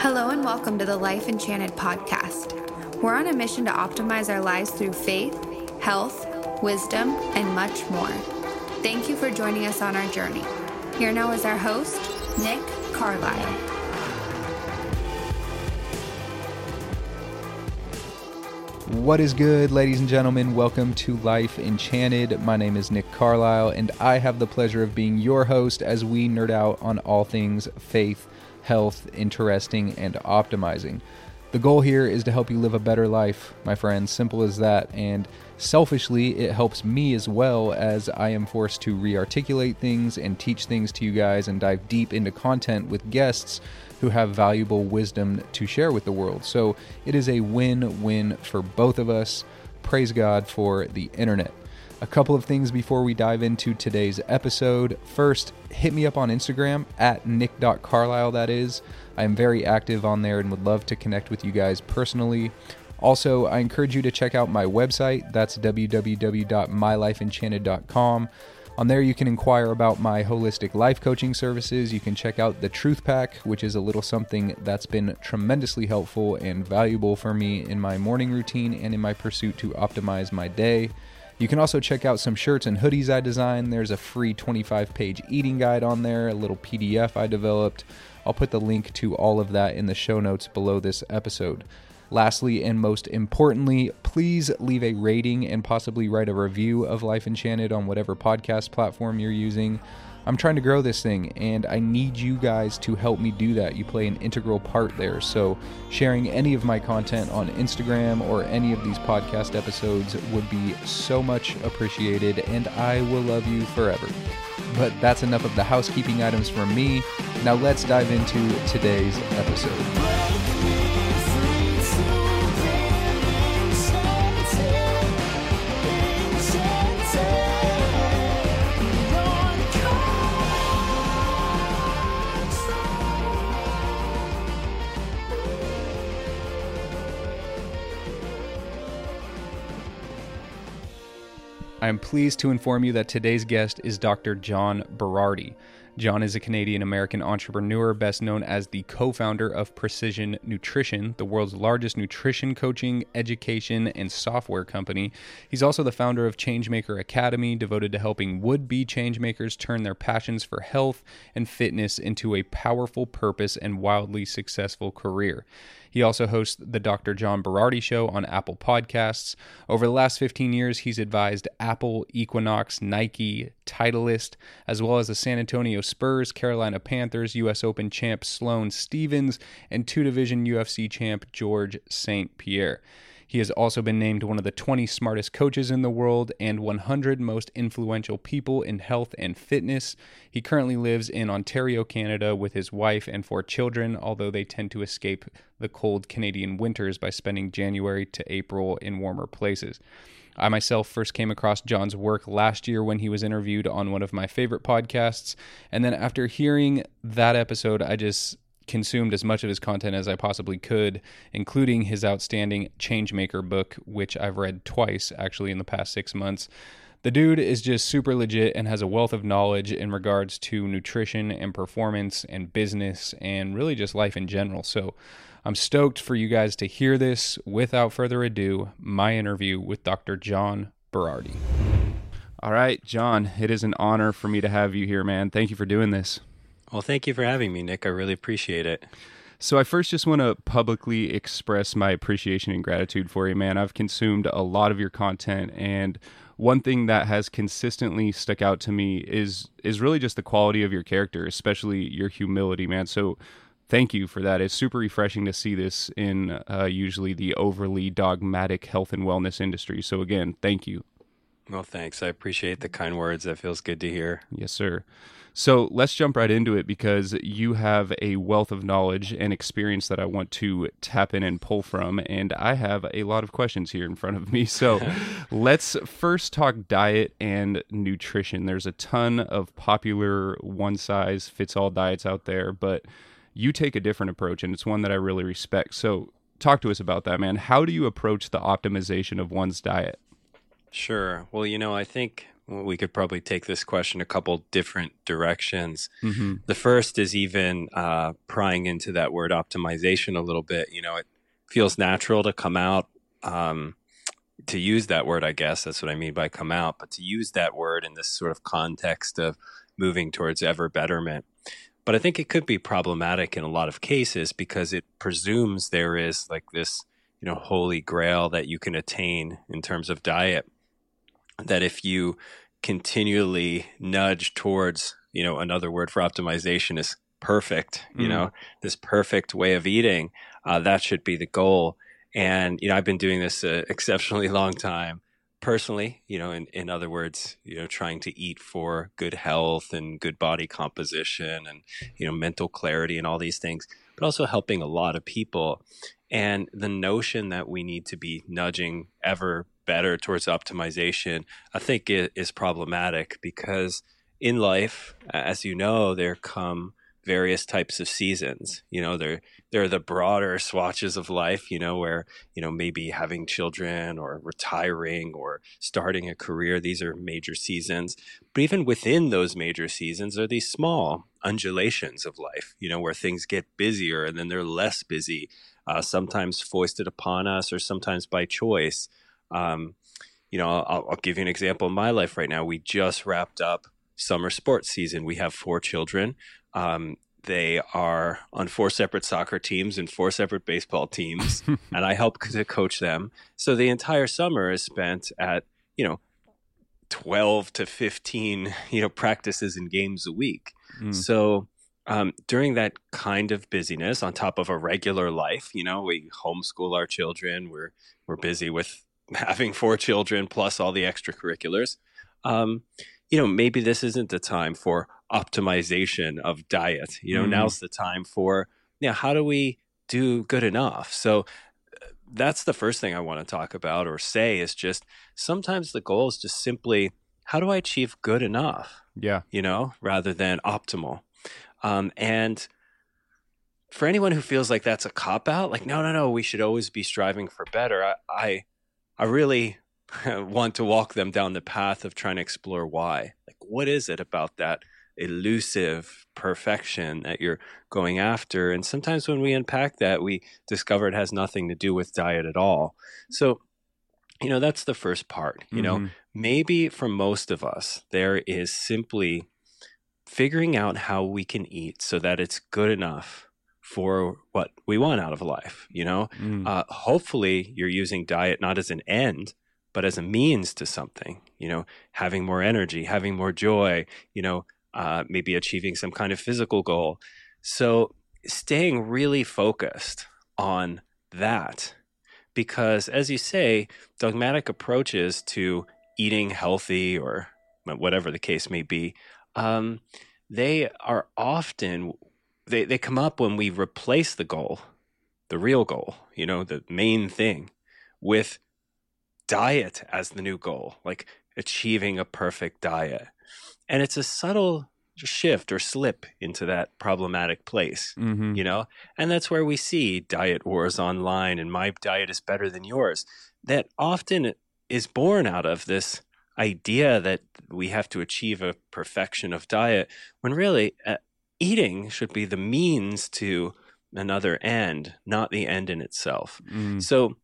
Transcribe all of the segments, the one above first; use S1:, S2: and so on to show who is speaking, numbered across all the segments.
S1: Hello and welcome to the Life Enchanted podcast. We're on a mission to optimize our lives through faith, health, wisdom, and much more. Thank you for joining us on our journey. Here now is our host, Nick Carlisle.
S2: What is good, ladies and gentlemen? Welcome to Life Enchanted. My name is Nick Carlisle, and I have the pleasure of being your host as we nerd out on all things faith, health, interesting, and optimizing. The goal here is to help you live a better life, my friends. Simple as that. And selfishly, it helps me as well as I am forced to re articulate things and teach things to you guys and dive deep into content with guests who have valuable wisdom to share with the world. So it is a win win for both of us. Praise God for the internet. A couple of things before we dive into today's episode. First, hit me up on Instagram at nick.carlisle, that is. I am very active on there and would love to connect with you guys personally. Also, I encourage you to check out my website. That's www.mylifeenchanted.com. On there, you can inquire about my holistic life coaching services. You can check out the Truth Pack, which is a little something that's been tremendously helpful and valuable for me in my morning routine and in my pursuit to optimize my day. You can also check out some shirts and hoodies I designed. There's a free 25 page eating guide on there, a little PDF I developed. I'll put the link to all of that in the show notes below this episode. Lastly, and most importantly, please leave a rating and possibly write a review of Life Enchanted on whatever podcast platform you're using. I'm trying to grow this thing and I need you guys to help me do that. You play an integral part there. So, sharing any of my content on Instagram or any of these podcast episodes would be so much appreciated and I will love you forever. But that's enough of the housekeeping items from me. Now, let's dive into today's episode. I am pleased to inform you that today's guest is Dr. John Berardi. John is a Canadian American entrepreneur, best known as the co founder of Precision Nutrition, the world's largest nutrition coaching, education, and software company. He's also the founder of Changemaker Academy, devoted to helping would be changemakers turn their passions for health and fitness into a powerful purpose and wildly successful career. He also hosts the Dr. John Berardi Show on Apple Podcasts. Over the last 15 years, he's advised Apple, Equinox, Nike, Titleist, as well as the San Antonio Spurs, Carolina Panthers, U.S. Open champ Sloane Stevens, and two division UFC champ George St. Pierre. He has also been named one of the 20 smartest coaches in the world and 100 most influential people in health and fitness. He currently lives in Ontario, Canada, with his wife and four children, although they tend to escape the cold Canadian winters by spending January to April in warmer places. I myself first came across John's work last year when he was interviewed on one of my favorite podcasts. And then after hearing that episode, I just consumed as much of his content as I possibly could, including his outstanding Changemaker book, which I've read twice actually in the past six months. The dude is just super legit and has a wealth of knowledge in regards to nutrition and performance and business and really just life in general. So I'm stoked for you guys to hear this. Without further ado, my interview with Dr. John Berardi. All right, John, it is an honor for me to have you here, man. Thank you for doing this.
S3: Well, thank you for having me, Nick. I really appreciate it.
S2: So, I first just want to publicly express my appreciation and gratitude for you, man. I've consumed a lot of your content, and one thing that has consistently stuck out to me is is really just the quality of your character, especially your humility, man. So, thank you for that. It's super refreshing to see this in uh, usually the overly dogmatic health and wellness industry. So, again, thank you.
S3: Well, thanks. I appreciate the kind words. That feels good to hear.
S2: Yes, sir. So let's jump right into it because you have a wealth of knowledge and experience that I want to tap in and pull from. And I have a lot of questions here in front of me. So let's first talk diet and nutrition. There's a ton of popular one size fits all diets out there, but you take a different approach, and it's one that I really respect. So talk to us about that, man. How do you approach the optimization of one's diet?
S3: Sure. Well, you know, I think we could probably take this question a couple different directions. Mm-hmm. The first is even uh, prying into that word optimization a little bit. You know, it feels natural to come out um, to use that word, I guess that's what I mean by come out, but to use that word in this sort of context of moving towards ever betterment. But I think it could be problematic in a lot of cases because it presumes there is like this, you know, holy grail that you can attain in terms of diet. That if you continually nudge towards, you know, another word for optimization is perfect, you mm. know, this perfect way of eating, uh, that should be the goal. And, you know, I've been doing this an exceptionally long time personally, you know, in, in other words, you know, trying to eat for good health and good body composition and, you know, mental clarity and all these things, but also helping a lot of people. And the notion that we need to be nudging ever better towards optimization, I think it is problematic because in life, as you know, there come various types of seasons. You know, there there are the broader swatches of life, you know, where, you know, maybe having children or retiring or starting a career, these are major seasons. But even within those major seasons are these small undulations of life, you know, where things get busier and then they're less busy, uh, sometimes foisted upon us or sometimes by choice. Um, you know, I'll, I'll give you an example in my life right now. We just wrapped up summer sports season. We have four children. Um, they are on four separate soccer teams and four separate baseball teams, and I help to coach them. So the entire summer is spent at you know twelve to fifteen you know practices and games a week. Mm. So um, during that kind of busyness, on top of a regular life, you know, we homeschool our children. We're we're busy with having four children plus all the extracurriculars. Um, you know, maybe this isn't the time for optimization of diet. You know, mm. now's the time for, yeah, how do we do good enough? So that's the first thing I want to talk about or say is just sometimes the goal is just simply how do I achieve good enough?
S2: Yeah.
S3: You know, rather than optimal. Um, and for anyone who feels like that's a cop out, like, no, no, no, we should always be striving for better. I, I, I really want to walk them down the path of trying to explore why. Like, what is it about that elusive perfection that you're going after? And sometimes when we unpack that, we discover it has nothing to do with diet at all. So, you know, that's the first part. You mm-hmm. know, maybe for most of us, there is simply figuring out how we can eat so that it's good enough for what we want out of life. You know, mm. uh, hopefully you're using diet not as an end, but as a means to something, you know, having more energy, having more joy, you know, uh, maybe achieving some kind of physical goal. So staying really focused on that, because as you say, dogmatic approaches to eating healthy or whatever the case may be, um, they are often they, they come up when we replace the goal, the real goal, you know, the main thing, with diet as the new goal, like achieving a perfect diet. And it's a subtle shift or slip into that problematic place, mm-hmm. you know? And that's where we see diet wars online and my diet is better than yours. That often is born out of this idea that we have to achieve a perfection of diet when really uh, eating should be the means to another end, not the end in itself. Mm. So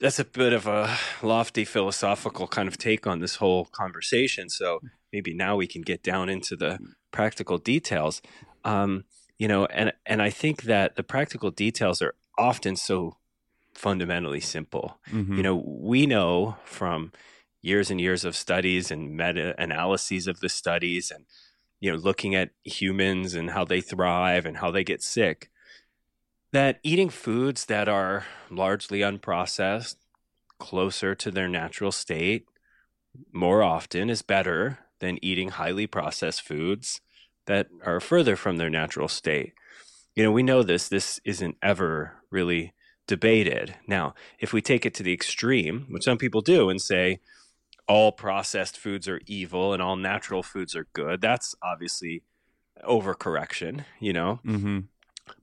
S3: that's a bit of a lofty philosophical kind of take on this whole conversation. So maybe now we can get down into the practical details. Um, you know, and and I think that the practical details are often so fundamentally simple. Mm-hmm. You know, we know from years and years of studies and meta analyses of the studies and you know looking at humans and how they thrive and how they get sick that eating foods that are largely unprocessed, closer to their natural state, more often is better than eating highly processed foods that are further from their natural state. You know, we know this, this isn't ever really debated. Now, if we take it to the extreme, which some people do, and say all processed foods are evil and all natural foods are good, that's obviously overcorrection, you know? Mm-hmm.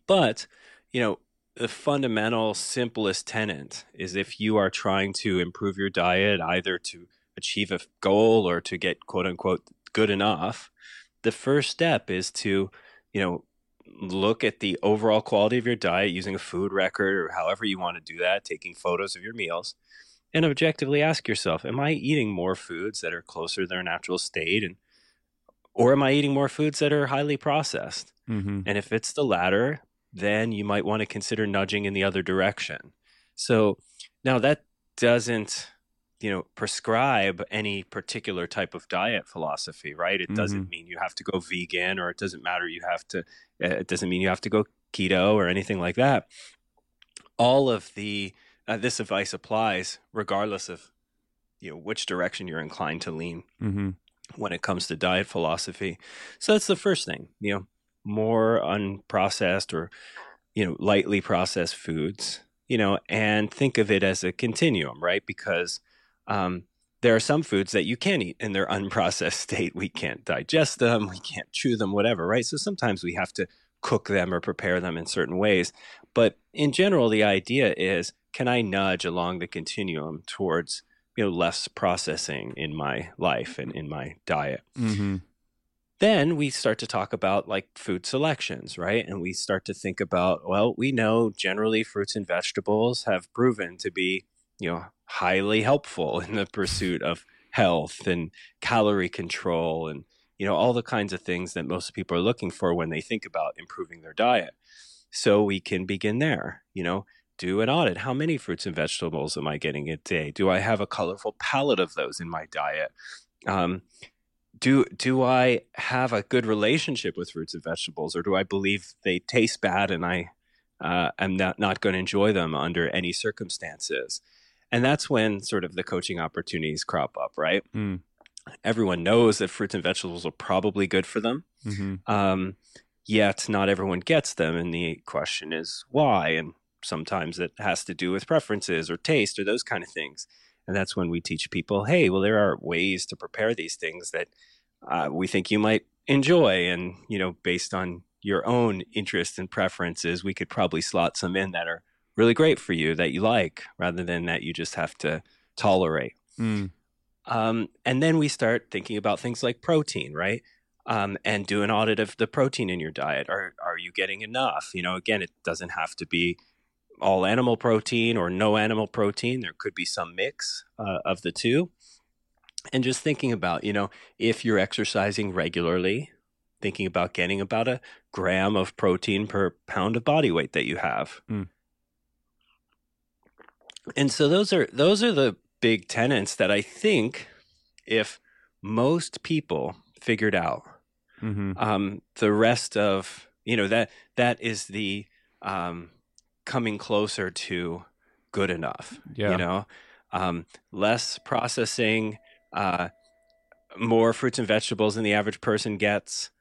S3: But you know, the fundamental, simplest tenet is if you are trying to improve your diet, either to achieve a goal or to get quote unquote good enough, the first step is to, you know, look at the overall quality of your diet using a food record or however you want to do that, taking photos of your meals, and objectively ask yourself, am I eating more foods that are closer to their natural state and or am I eating more foods that are highly processed? Mm-hmm. And if it's the latter, then you might want to consider nudging in the other direction. So now that doesn't you know prescribe any particular type of diet philosophy right it mm-hmm. doesn't mean you have to go vegan or it doesn't matter you have to uh, it doesn't mean you have to go keto or anything like that all of the uh, this advice applies regardless of you know which direction you're inclined to lean mm-hmm. when it comes to diet philosophy so that's the first thing you know more unprocessed or you know lightly processed foods you know and think of it as a continuum right because um, there are some foods that you can't eat in their unprocessed state. We can't digest them, we can't chew them, whatever, right? So sometimes we have to cook them or prepare them in certain ways. But in general, the idea is can I nudge along the continuum towards you know less processing in my life and in my diet? Mm-hmm. Then we start to talk about like food selections, right? And we start to think about well, we know generally fruits and vegetables have proven to be you know highly helpful in the pursuit of health and calorie control and you know all the kinds of things that most people are looking for when they think about improving their diet. So we can begin there you know do an audit. How many fruits and vegetables am i getting a day? Do i have a colorful palette of those in my diet? Um, do do i have a good relationship with fruits and vegetables or do i believe they taste bad and i uh, am not, not going to enjoy them under any circumstances? And that's when sort of the coaching opportunities crop up, right? Mm. Everyone knows that fruits and vegetables are probably good for them. Mm-hmm. Um, yet not everyone gets them. And the question is why? And sometimes it has to do with preferences or taste or those kind of things. And that's when we teach people, hey, well, there are ways to prepare these things that uh, we think you might enjoy. And, you know, based on your own interests and preferences, we could probably slot some in that are really great for you that you like rather than that you just have to tolerate. Mm. Um, and then we start thinking about things like protein, right? Um, and do an audit of the protein in your diet. Are are you getting enough? You know, again, it doesn't have to be all animal protein or no animal protein. There could be some mix uh, of the two. And just thinking about, you know, if you're exercising regularly, thinking about getting about a gram of protein per pound of body weight that you have. Mm and so those are those are the big tenets that I think if most people figured out, mm-hmm. um, the rest of you know that that is the um, coming closer to good enough. Yeah. You know, um, less processing, uh, more fruits and vegetables than the average person gets,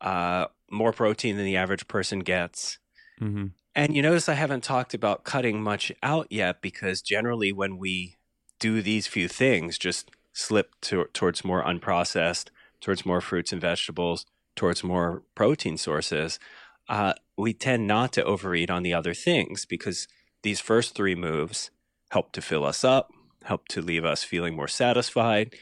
S3: uh, more protein than the average person gets. Mm-hmm. And you notice I haven't talked about cutting much out yet because generally when we do these few things, just slip to, towards more unprocessed, towards more fruits and vegetables, towards more protein sources, uh, we tend not to overeat on the other things because these first three moves help to fill us up, help to leave us feeling more satisfied,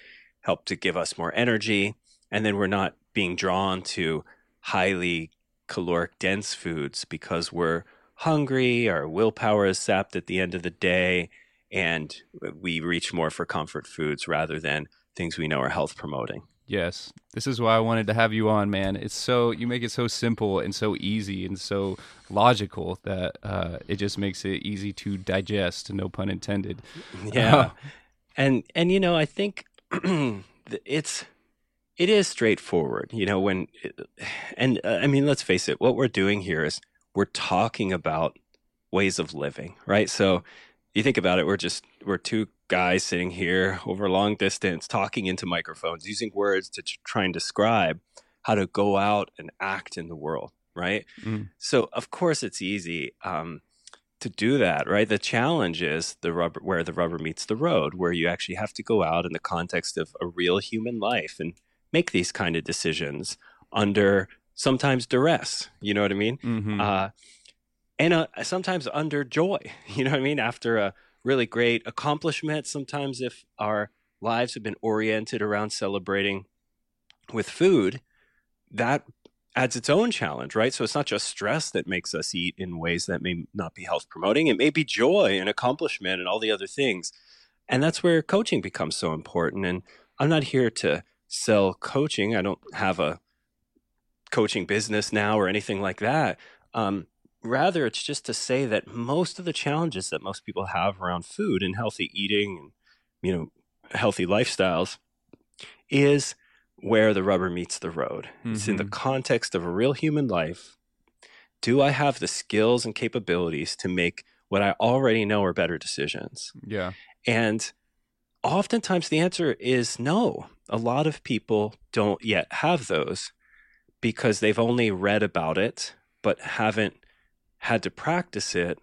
S3: help to give us more energy, and then we're not being drawn to highly caloric dense foods because we're hungry, our willpower is sapped at the end of the day, and we reach more for comfort foods rather than things we know are health promoting.
S2: Yes. This is why I wanted to have you on, man. It's so you make it so simple and so easy and so logical that uh, it just makes it easy to digest, no pun intended.
S3: Yeah. and and you know, I think it's it is straightforward, you know, when and uh, I mean, let's face it, what we're doing here is we're talking about ways of living, right? So you think about it, we're just we're two guys sitting here over a long distance talking into microphones, using words to try and describe how to go out and act in the world, right? Mm. So of course it's easy um, to do that, right? The challenge is the rubber where the rubber meets the road, where you actually have to go out in the context of a real human life and make these kind of decisions under sometimes duress. You know what I mean? Mm-hmm. Uh, and uh, sometimes under joy. You know what I mean? After a really great accomplishment, sometimes if our lives have been oriented around celebrating with food, that adds its own challenge, right? So it's not just stress that makes us eat in ways that may not be health promoting. It may be joy and accomplishment and all the other things. And that's where coaching becomes so important. And I'm not here to sell coaching. I don't have a coaching business now or anything like that. Um, rather, it's just to say that most of the challenges that most people have around food and healthy eating and, you know, healthy lifestyles is where the rubber meets the road. Mm-hmm. It's in the mm-hmm. context of a real human life. Do I have the skills and capabilities to make what I already know are better decisions?
S4: Yeah.
S3: And oftentimes the answer is no. A lot of people don't yet have those because they've only read about it but haven't had to practice it.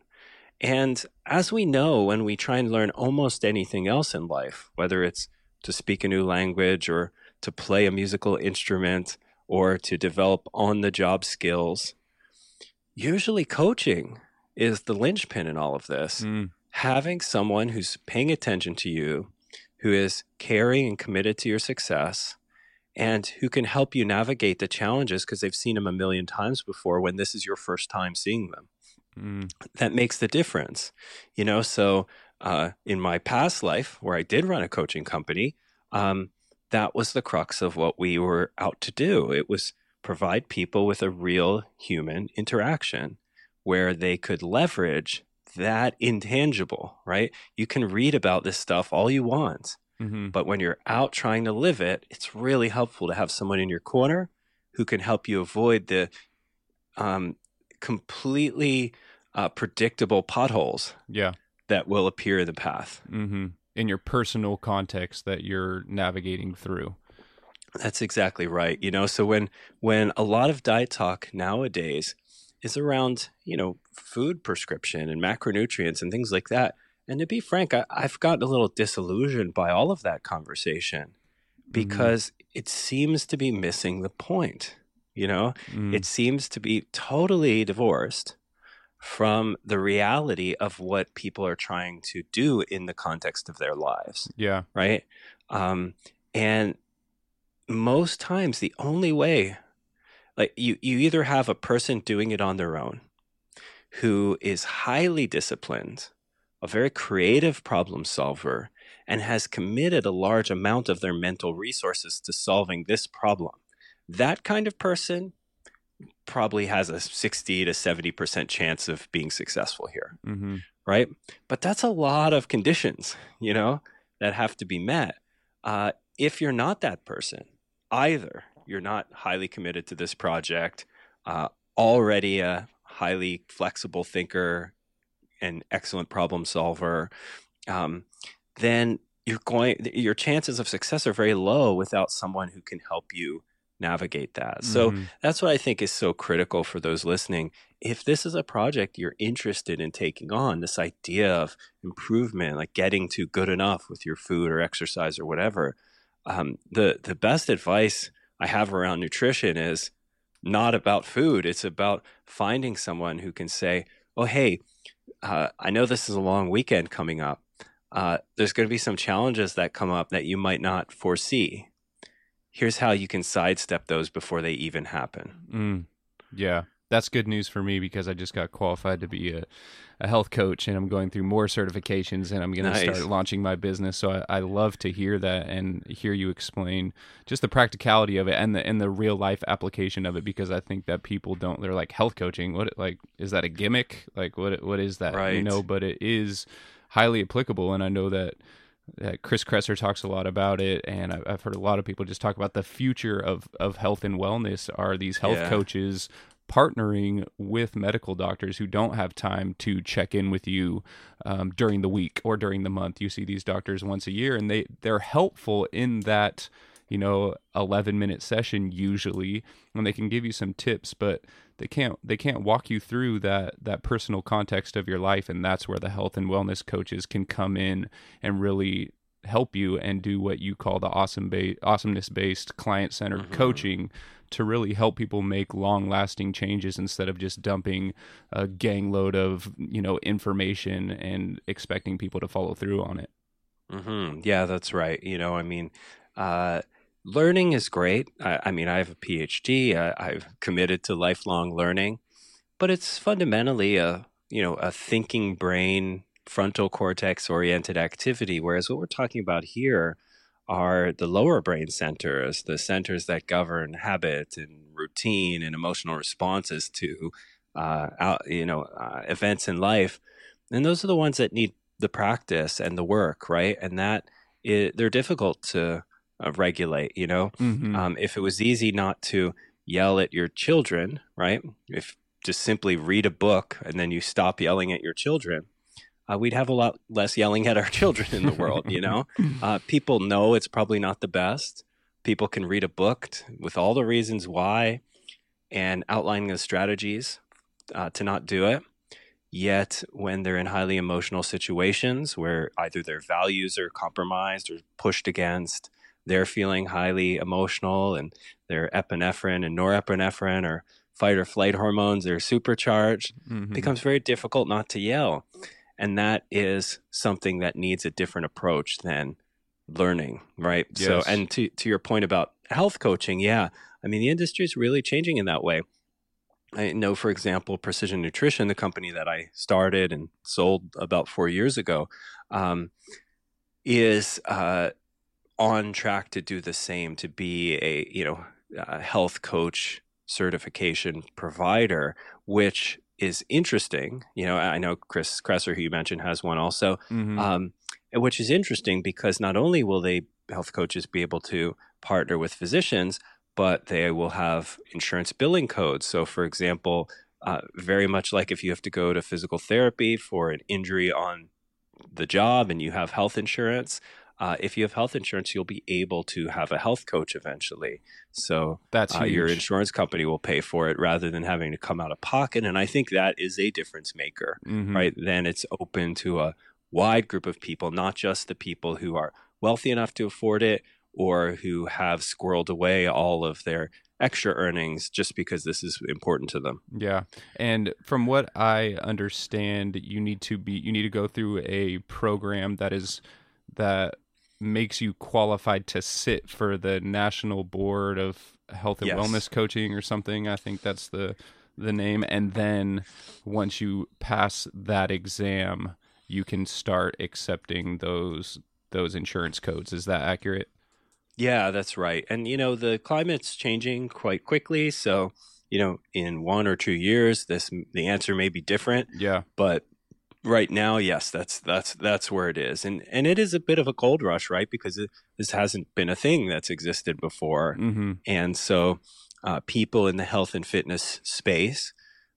S3: And as we know, when we try and learn almost anything else in life, whether it's to speak a new language or to play a musical instrument or to develop on the job skills. Usually, coaching is the linchpin in all of this. Mm. Having someone who's paying attention to you, who is caring and committed to your success, and who can help you navigate the challenges because they've seen them a million times before when this is your first time seeing them. Mm. That makes the difference. You know, so uh, in my past life where I did run a coaching company, um, that was the crux of what we were out to do. It was provide people with a real human interaction where they could leverage that intangible, right? You can read about this stuff all you want, mm-hmm. but when you're out trying to live it, it's really helpful to have someone in your corner who can help you avoid the um, completely uh, predictable potholes.
S4: Yeah.
S3: That will appear in the path.
S4: Mm-hmm in your personal context that you're navigating through.
S3: That's exactly right. You know, so when when a lot of diet talk nowadays is around, you know, food prescription and macronutrients and things like that. And to be frank, I, have gotten a little disillusioned by all of that conversation mm-hmm. because mm. it seems to be missing the point. You know, mm. it seems to be totally divorced from the reality of what people are trying to do in the context of their lives.
S4: Yeah.
S3: Right. Um, and most times, the only way, like you, you either have a person doing it on their own who is highly disciplined, a very creative problem solver, and has committed a large amount of their mental resources to solving this problem. That kind of person probably has a 60 to 70% chance of being successful here. Mm-hmm. Right. But that's a lot of conditions, you know, that have to be met. Uh, if you're not that person, either you're not highly committed to this project, uh, already a highly flexible thinker, and excellent problem solver, um, then you're going your chances of success are very low without someone who can help you navigate that. So mm-hmm. that's what I think is so critical for those listening. If this is a project you're interested in taking on, this idea of improvement, like getting to good enough with your food or exercise or whatever, um, the the best advice I have around nutrition is not about food. It's about finding someone who can say, "Oh, hey, uh, I know this is a long weekend coming up. Uh, there's going to be some challenges that come up that you might not foresee here's how you can sidestep those before they even happen.
S4: Mm, yeah, that's good news for me because I just got qualified to be a, a health coach and I'm going through more certifications and I'm going nice. to start launching my business. So I, I, love to hear that and hear you explain just the practicality of it and the and the real life application of it because I think that people don't. They're like health coaching. What like is that a gimmick? Like what what is that?
S3: Right.
S4: You know, but it is highly applicable and I know that uh, Chris Kresser talks a lot about it, and I've, I've, heard a lot of people just talk about the future of of health and wellness are these health yeah. coaches partnering with medical doctors who don't have time to check in with you um, during the week or during the month. You see these doctors once a year, and they they're helpful in that you know 11 minute session usually and they can give you some tips but they can't they can't walk you through that that personal context of your life and that's where the health and wellness coaches can come in and really help you and do what you call the awesome ba- awesomeness based client centered mm-hmm. coaching to really help people make long lasting changes instead of just dumping a gang load of you know information and expecting people to follow through on it
S3: Mm-hmm. Yeah, that's right. You know, I mean, uh, learning is great. I, I, mean, I have a PhD. I, I've committed to lifelong learning, but it's fundamentally a you know a thinking brain, frontal cortex oriented activity. Whereas what we're talking about here are the lower brain centers, the centers that govern habit and routine and emotional responses to uh, out, you know uh, events in life, and those are the ones that need the practice and the work, right? And that they're difficult to uh, regulate. You know, mm-hmm. um, if it was easy not to yell at your children, right? If just simply read a book and then you stop yelling at your children, uh, we'd have a lot less yelling at our children in the world. You know, uh, people know it's probably not the best. People can read a book t- with all the reasons why and outlining the strategies uh, to not do it. Yet, when they're in highly emotional situations where either their values are compromised or pushed against, they're feeling highly emotional and their epinephrine and norepinephrine or fight or flight hormones are supercharged, mm-hmm. becomes very difficult not to yell. And that is something that needs a different approach than learning, right? Yes. So, and to, to your point about health coaching, yeah, I mean, the industry is really changing in that way. I know, for example, Precision Nutrition, the company that I started and sold about four years ago, um, is uh, on track to do the same to be a you know a health coach certification provider, which is interesting. You know, I know Chris Kresser, who you mentioned, has one also, mm-hmm. um, which is interesting because not only will they health coaches be able to partner with physicians, but they will have insurance billing codes. So, for example, uh, very much like if you have to go to physical therapy for an injury on the job and you have health insurance, uh, if you have health insurance, you'll be able to have a health coach eventually. So
S2: that's uh,
S3: your insurance company will pay for it rather than having to come out of pocket. And I think that is a difference maker, mm-hmm. right? Then it's open to a wide group of people, not just the people who are wealthy enough to afford it or who have squirreled away all of their extra earnings just because this is important to them.
S2: Yeah. And from what I understand, you need to be you need to go through a program that is that makes you qualified to sit for the National Board of Health and yes. Wellness Coaching or something. I think that's the the name and then once you pass that exam, you can start accepting those those insurance codes. Is that accurate?
S3: Yeah, that's right. And you know, the climate's changing quite quickly, so you know, in one or two years, this the answer may be different.
S2: Yeah.
S3: But right now, yes, that's that's that's where it is, and and it is a bit of a gold rush, right? Because it, this hasn't been a thing that's existed before, mm-hmm. and so uh, people in the health and fitness space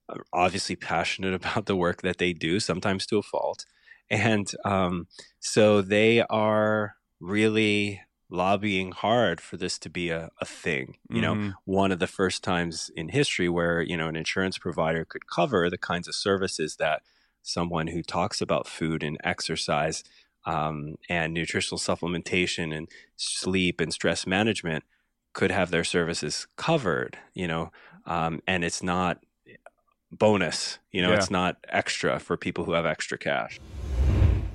S3: are obviously passionate about the work that they do, sometimes to a fault, and um, so they are really lobbying hard for this to be a, a thing. You mm-hmm. know, one of the first times in history where, you know, an insurance provider could cover the kinds of services that someone who talks about food and exercise um, and nutritional supplementation and sleep and stress management could have their services covered, you know, um, and it's not bonus, you know, yeah. it's not extra for people who have extra cash.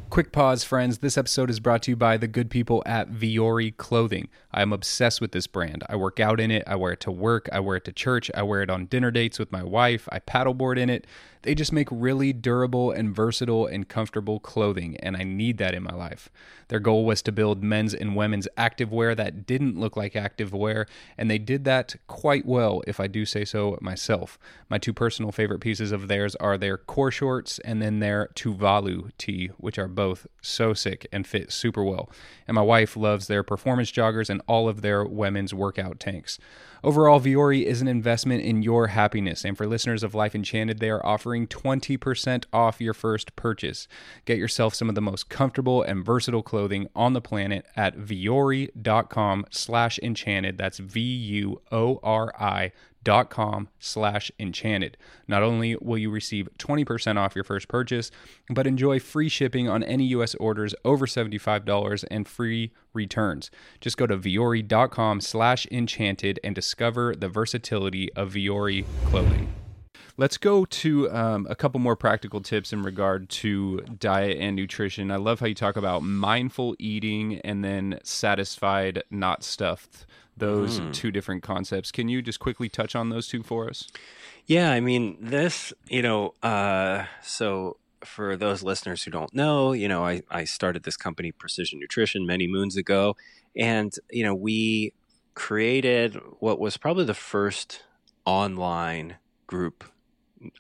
S2: Quick pause, friends. This episode is brought to you by the good people at Vuori Clothing. I am obsessed with this brand. I work out in it. I wear it to work. I wear it to church. I wear it on dinner dates with my wife. I paddleboard in it. They just make really durable and versatile and comfortable clothing, and I need that in my life. Their goal was to build men's and women's activewear that didn't look like activewear, and they did that quite well, if I do say so myself. My two personal favorite pieces of theirs are their core shorts and then their Tuvalu tee, which are both so sick and fit super well. And my wife loves their performance joggers and all of their women's workout tanks. Overall, Vuori is an investment in your happiness, and for listeners of Life Enchanted, they are offering 20% off your first purchase. Get yourself some of the most comfortable and versatile clothing on the planet at vuori.com slash enchanted. That's V-U-O-R-I dot com slash enchanted. Not only will you receive 20% off your first purchase, but enjoy free shipping on any U.S. orders over $75 and free returns. Just go to vuori.com slash enchanted and discover the versatility of Vuori clothing. Let's go to um, a couple more practical tips in regard to diet and nutrition. I love how you talk about mindful eating and then satisfied, not stuffed. Those mm. two different concepts. Can you just quickly touch on those two for us?
S3: Yeah, I mean, this, you know, uh, so for those listeners who don't know, you know, I, I started this company, Precision Nutrition, many moons ago. And, you know, we created what was probably the first online group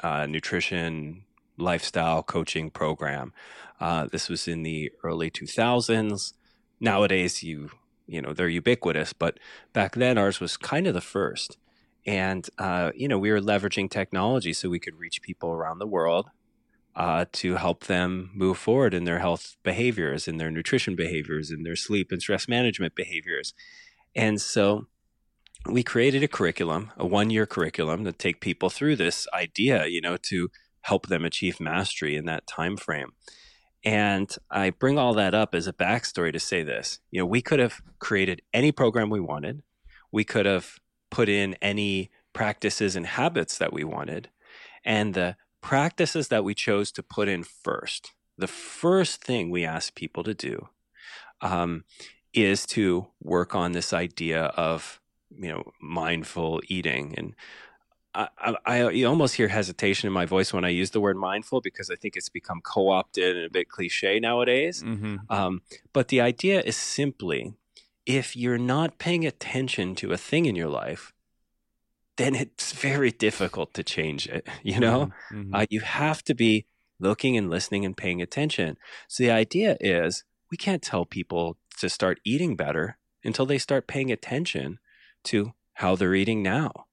S3: uh, nutrition lifestyle coaching program. Uh, this was in the early 2000s. Nowadays, you you know they're ubiquitous, but back then ours was kind of the first. And uh, you know we were leveraging technology so we could reach people around the world uh, to help them move forward in their health behaviors, in their nutrition behaviors, in their sleep and stress management behaviors. And so we created a curriculum, a one year curriculum to take people through this idea, you know, to help them achieve mastery in that time frame. And I bring all that up as a backstory to say this. You know, we could have created any program we wanted. We could have put in any practices and habits that we wanted. And the practices that we chose to put in first, the first thing we ask people to do um, is to work on this idea of you know mindful eating and I, I, I, almost hear hesitation in my voice when I use the word mindful because I think it's become co-opted and a bit cliche nowadays. Mm-hmm. Um, but the idea is simply, if you're not paying attention to a thing in your life, then it's very difficult to change it. You know, mm-hmm. mm-hmm. uh, you have to be looking and listening and paying attention. So the idea is we can't tell people to start eating better until they start paying attention to how they're eating now.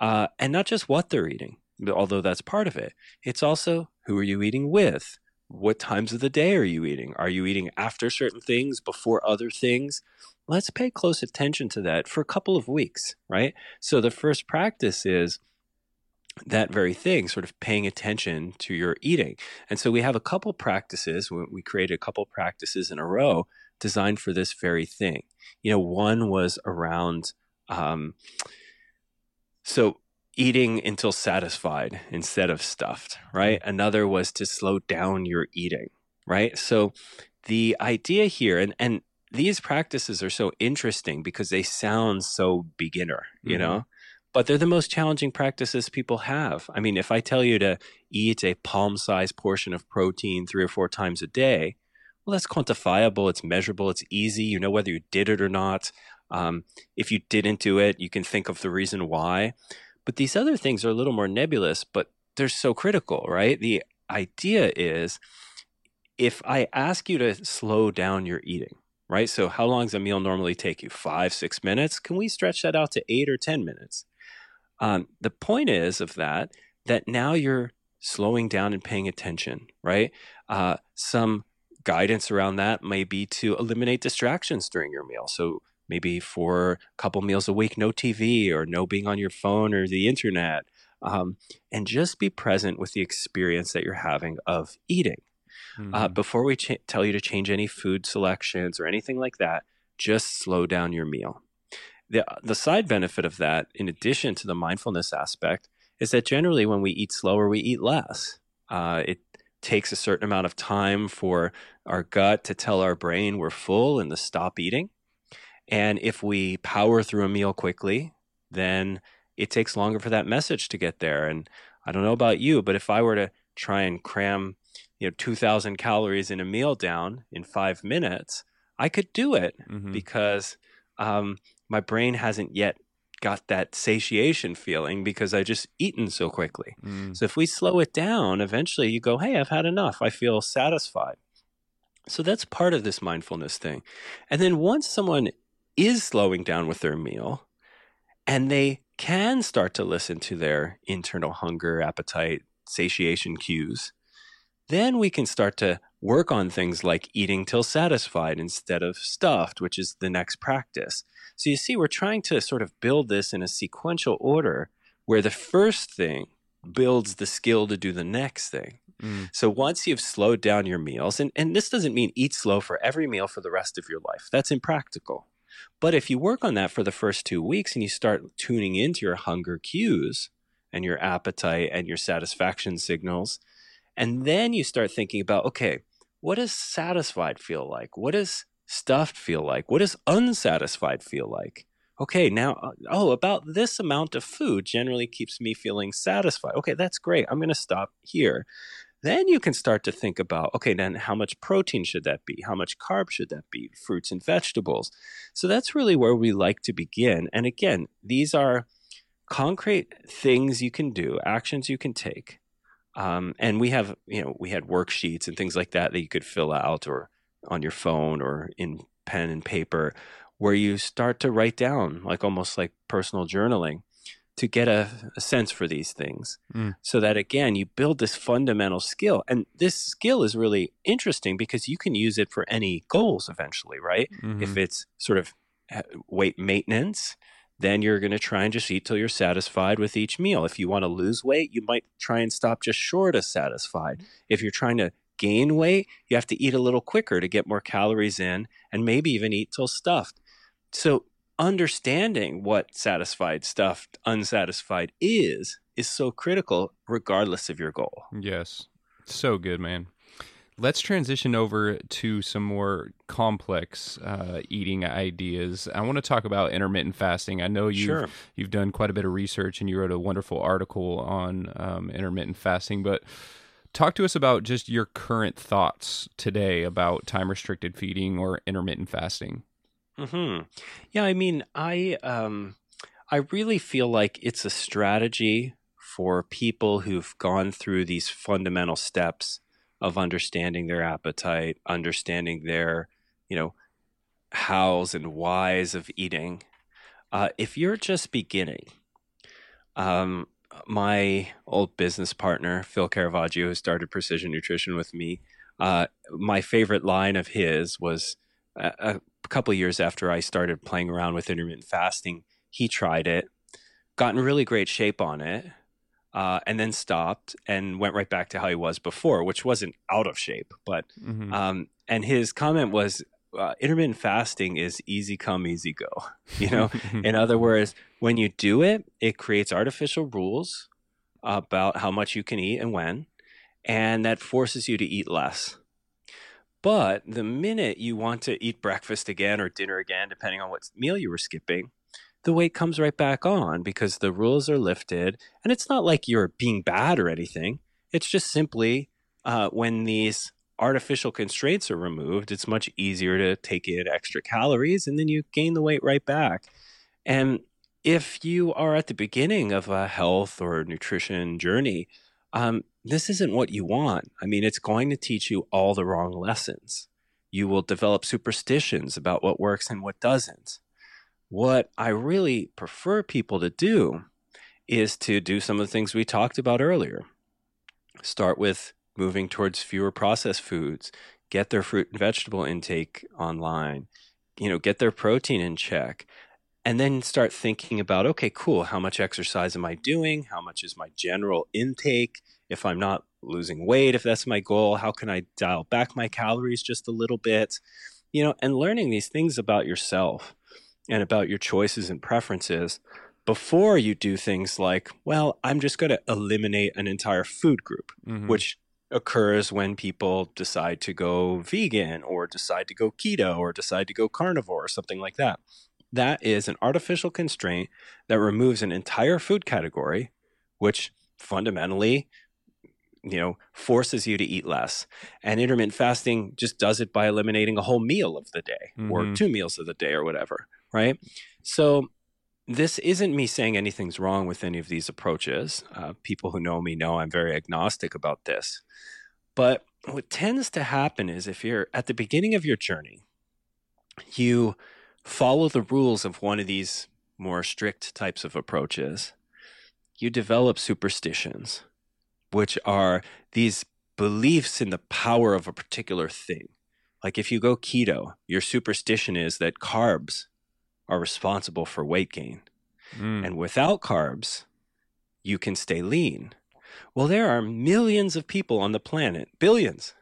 S3: Uh, and not just what they're eating, although that's part of it. It's also who are you eating with? What times of the day are you eating? Are you eating after certain things, before other things? let's pay close attention to that for a couple of weeks, right? So the first practice is that very thing, sort of paying attention to your eating. And so we have a couple practices, we created a couple practices in a row designed for this very thing. You know, one was around, um, so eating until satisfied instead of stuffed, right? Mm-hmm. Another was to slow down your eating, right? So the idea here, and, and these practices are so interesting because they sound so beginner, you mm-hmm. know? But they're the most challenging practices people have. I mean, if I tell you to eat a palm sized portion of protein three or four times a day, well, that's quantifiable, it's measurable, it's easy. You know whether you did it or not. Um, if you didn't do it, you can think of the reason why. But these other things are a little more nebulous, but they're so critical, right? The idea is if I ask you to slow down your eating, right? So, how long does a meal normally take you? Five, six minutes? Can we stretch that out to eight or 10 minutes? Um, the point is of that, that now you're slowing down and paying attention, right? Uh, some guidance around that may be to eliminate distractions during your meal. So, maybe for a couple meals a week, no TV or no being on your phone or the internet. Um, and just be present with the experience that you're having of eating. Uh, mm-hmm. Uh, before we ch- tell you to change any food selections or anything like that, just slow down your meal. The, the side benefit of that, in addition to the mindfulness aspect, is that generally when we eat slower, we eat less. Uh, it takes a certain amount of time for our gut to tell our brain we're full and to stop eating. And if we power through a meal quickly, then it takes longer for that message to get there. And I don't know about you, but if I were to try and cram you know 2000 calories in a meal down in five minutes i could do it mm-hmm. because um, my brain hasn't yet got that satiation feeling because i just eaten so quickly mm. so if we slow it down eventually you go hey i've had enough i feel satisfied so that's part of this mindfulness thing and then once someone is slowing down with their meal and they can start to listen to their internal hunger appetite satiation cues then we can start to work on things like eating till satisfied instead of stuffed, which is the next practice. So you see, we're trying to sort of build this in a sequential order where the first thing builds the skill to do the next thing. Mm. So once you've slowed down your meals, and, and this doesn't mean eat slow for every meal for the rest of your life, that's impractical. But if you work on that for the first two weeks and you start tuning into your hunger cues, and your appetite and your satisfaction signals. And then you start thinking about okay, what does satisfied feel like? What does stuffed feel like? What does unsatisfied feel like? Okay, now, uh, oh, about this amount of food generally keeps me feeling satisfied. Okay, that's great. I'm going to stop here. Then you can start to think about okay, then how much protein should that be? How much carb should that be? Fruits and vegetables. So that's really where we like to begin. And again, these are concrete things you can do, actions you can take. Um, and we have, you know, we had worksheets and things like that that you could fill out or on your phone or in pen and paper where you start to write down, like almost like personal journaling to get a, a sense for these things mm. so that again you build this fundamental skill. And this skill is really interesting because you can use it for any goals eventually right? Mm-hmm. if it's sort of uh, weight maintenance then you're going to try and just eat till you're satisfied with each meal. If you want to lose weight you might try and stop just short of satisfied. If you're trying to gain weight you have to eat a little quicker to get more calories in and maybe even eat till stuffed. So understanding what satisfied stuff unsatisfied is is so critical regardless of your goal.
S2: Yes. So good man. Let's transition over to some more complex uh, eating ideas. I want to talk about intermittent fasting. I know you've, sure. you've done quite a bit of research and you wrote a wonderful article on um, intermittent fasting but talk to us about just your current thoughts today about time restricted feeding or intermittent fasting
S3: Hmm. Yeah. I mean, I um, I really feel like it's a strategy for people who've gone through these fundamental steps of understanding their appetite, understanding their, you know, hows and whys of eating. Uh, if you're just beginning, um, my old business partner Phil Caravaggio, who started Precision Nutrition with me, uh, my favorite line of his was. Uh, a couple years after I started playing around with intermittent fasting, he tried it, got in really great shape on it, uh, and then stopped and went right back to how he was before, which wasn't out of shape. But mm-hmm. um, and his comment was, uh, intermittent fasting is easy come, easy go. You know, in other words, when you do it, it creates artificial rules about how much you can eat and when, and that forces you to eat less. But the minute you want to eat breakfast again or dinner again, depending on what meal you were skipping, the weight comes right back on because the rules are lifted. And it's not like you're being bad or anything. It's just simply uh, when these artificial constraints are removed, it's much easier to take in extra calories and then you gain the weight right back. And if you are at the beginning of a health or nutrition journey, um, this isn't what you want. I mean, it's going to teach you all the wrong lessons. You will develop superstitions about what works and what doesn't. What I really prefer people to do is to do some of the things we talked about earlier. Start with moving towards fewer processed foods, get their fruit and vegetable intake online, you know, get their protein in check, and then start thinking about okay, cool, how much exercise am I doing? How much is my general intake? If I'm not losing weight, if that's my goal, how can I dial back my calories just a little bit? You know, and learning these things about yourself and about your choices and preferences before you do things like, well, I'm just going to eliminate an entire food group, mm-hmm. which occurs when people decide to go vegan or decide to go keto or decide to go carnivore or something like that. That is an artificial constraint that removes an entire food category, which fundamentally you know forces you to eat less. And intermittent fasting just does it by eliminating a whole meal of the day mm-hmm. or two meals of the day or whatever right? So this isn't me saying anything's wrong with any of these approaches. Uh, people who know me know i'm very agnostic about this. But what tends to happen is if you're at the beginning of your journey you follow the rules of one of these more strict types of approaches you develop superstitions which are these beliefs in the power of a particular thing. Like if you go keto, your superstition is that carbs are responsible for weight gain. Mm. And without carbs, you can stay lean. Well, there are millions of people on the planet, billions,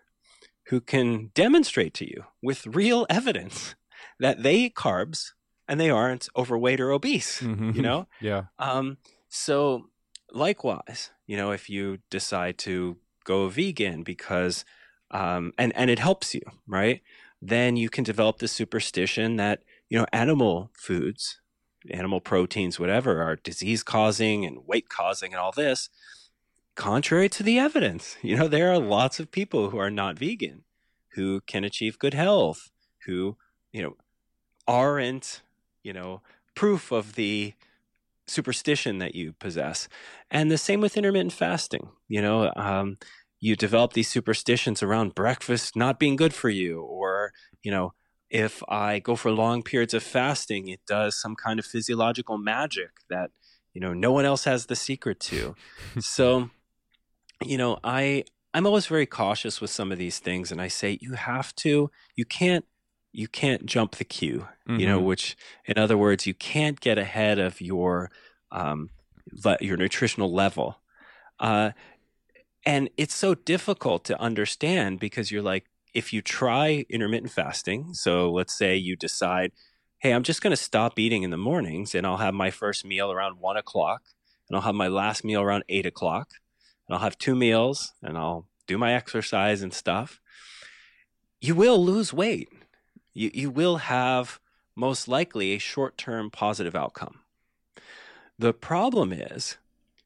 S3: who can demonstrate to you with real evidence that they eat carbs and they aren't overweight or obese, mm-hmm. you know?
S2: yeah.
S3: Um, so likewise, you know, if you decide to go vegan because, um, and, and it helps you, right? Then you can develop the superstition that, you know, animal foods, animal proteins, whatever, are disease causing and weight causing and all this, contrary to the evidence. You know, there are lots of people who are not vegan who can achieve good health, who, you know, aren't, you know, proof of the superstition that you possess. And the same with intermittent fasting. You know, um, you develop these superstitions around breakfast not being good for you, or, you know, if I go for long periods of fasting, it does some kind of physiological magic that, you know, no one else has the secret to. so, you know, I I'm always very cautious with some of these things and I say you have to, you can't you can't jump the queue, mm-hmm. you know, mm-hmm. which in other words, you can't get ahead of your um, le- your nutritional level. Uh, and it's so difficult to understand because you're like, if you try intermittent fasting, so let's say you decide, hey, I'm just going to stop eating in the mornings and I'll have my first meal around one o'clock and I'll have my last meal around eight o'clock and I'll have two meals and I'll do my exercise and stuff. You will lose weight you, you will have most likely a short term positive outcome. The problem is,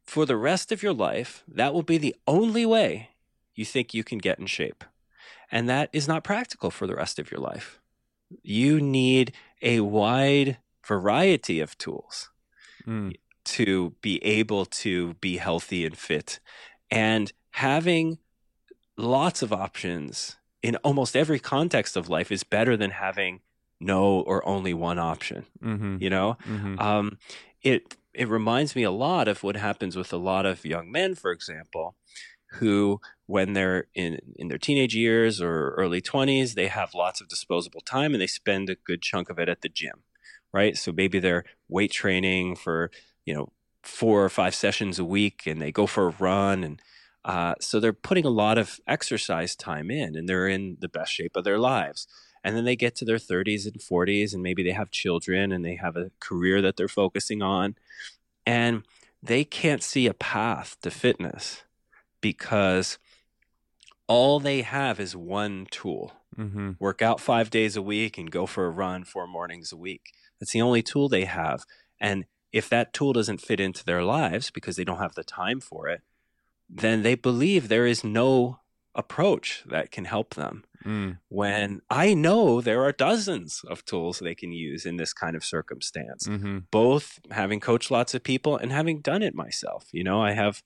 S3: for the rest of your life, that will be the only way you think you can get in shape. And that is not practical for the rest of your life. You need a wide variety of tools mm. to be able to be healthy and fit. And having lots of options in almost every context of life is better than having no or only one option. Mm-hmm. You know, mm-hmm. um, it it reminds me a lot of what happens with a lot of young men, for example, who when they're in in their teenage years or early 20s they have lots of disposable time and they spend a good chunk of it at the gym right so maybe they're weight training for you know four or five sessions a week and they go for a run and uh, so they're putting a lot of exercise time in and they're in the best shape of their lives. And then they get to their 30s and 40s and maybe they have children and they have a career that they're focusing on. And they can't see a path to fitness because all they have is one tool mm-hmm. work out five days a week and go for a run four mornings a week. That's the only tool they have. And if that tool doesn't fit into their lives because they don't have the time for it, then they believe there is no approach that can help them. Mm. When I know there are dozens of tools they can use in this kind of circumstance, mm-hmm. both having coached lots of people and having done it myself. You know, I have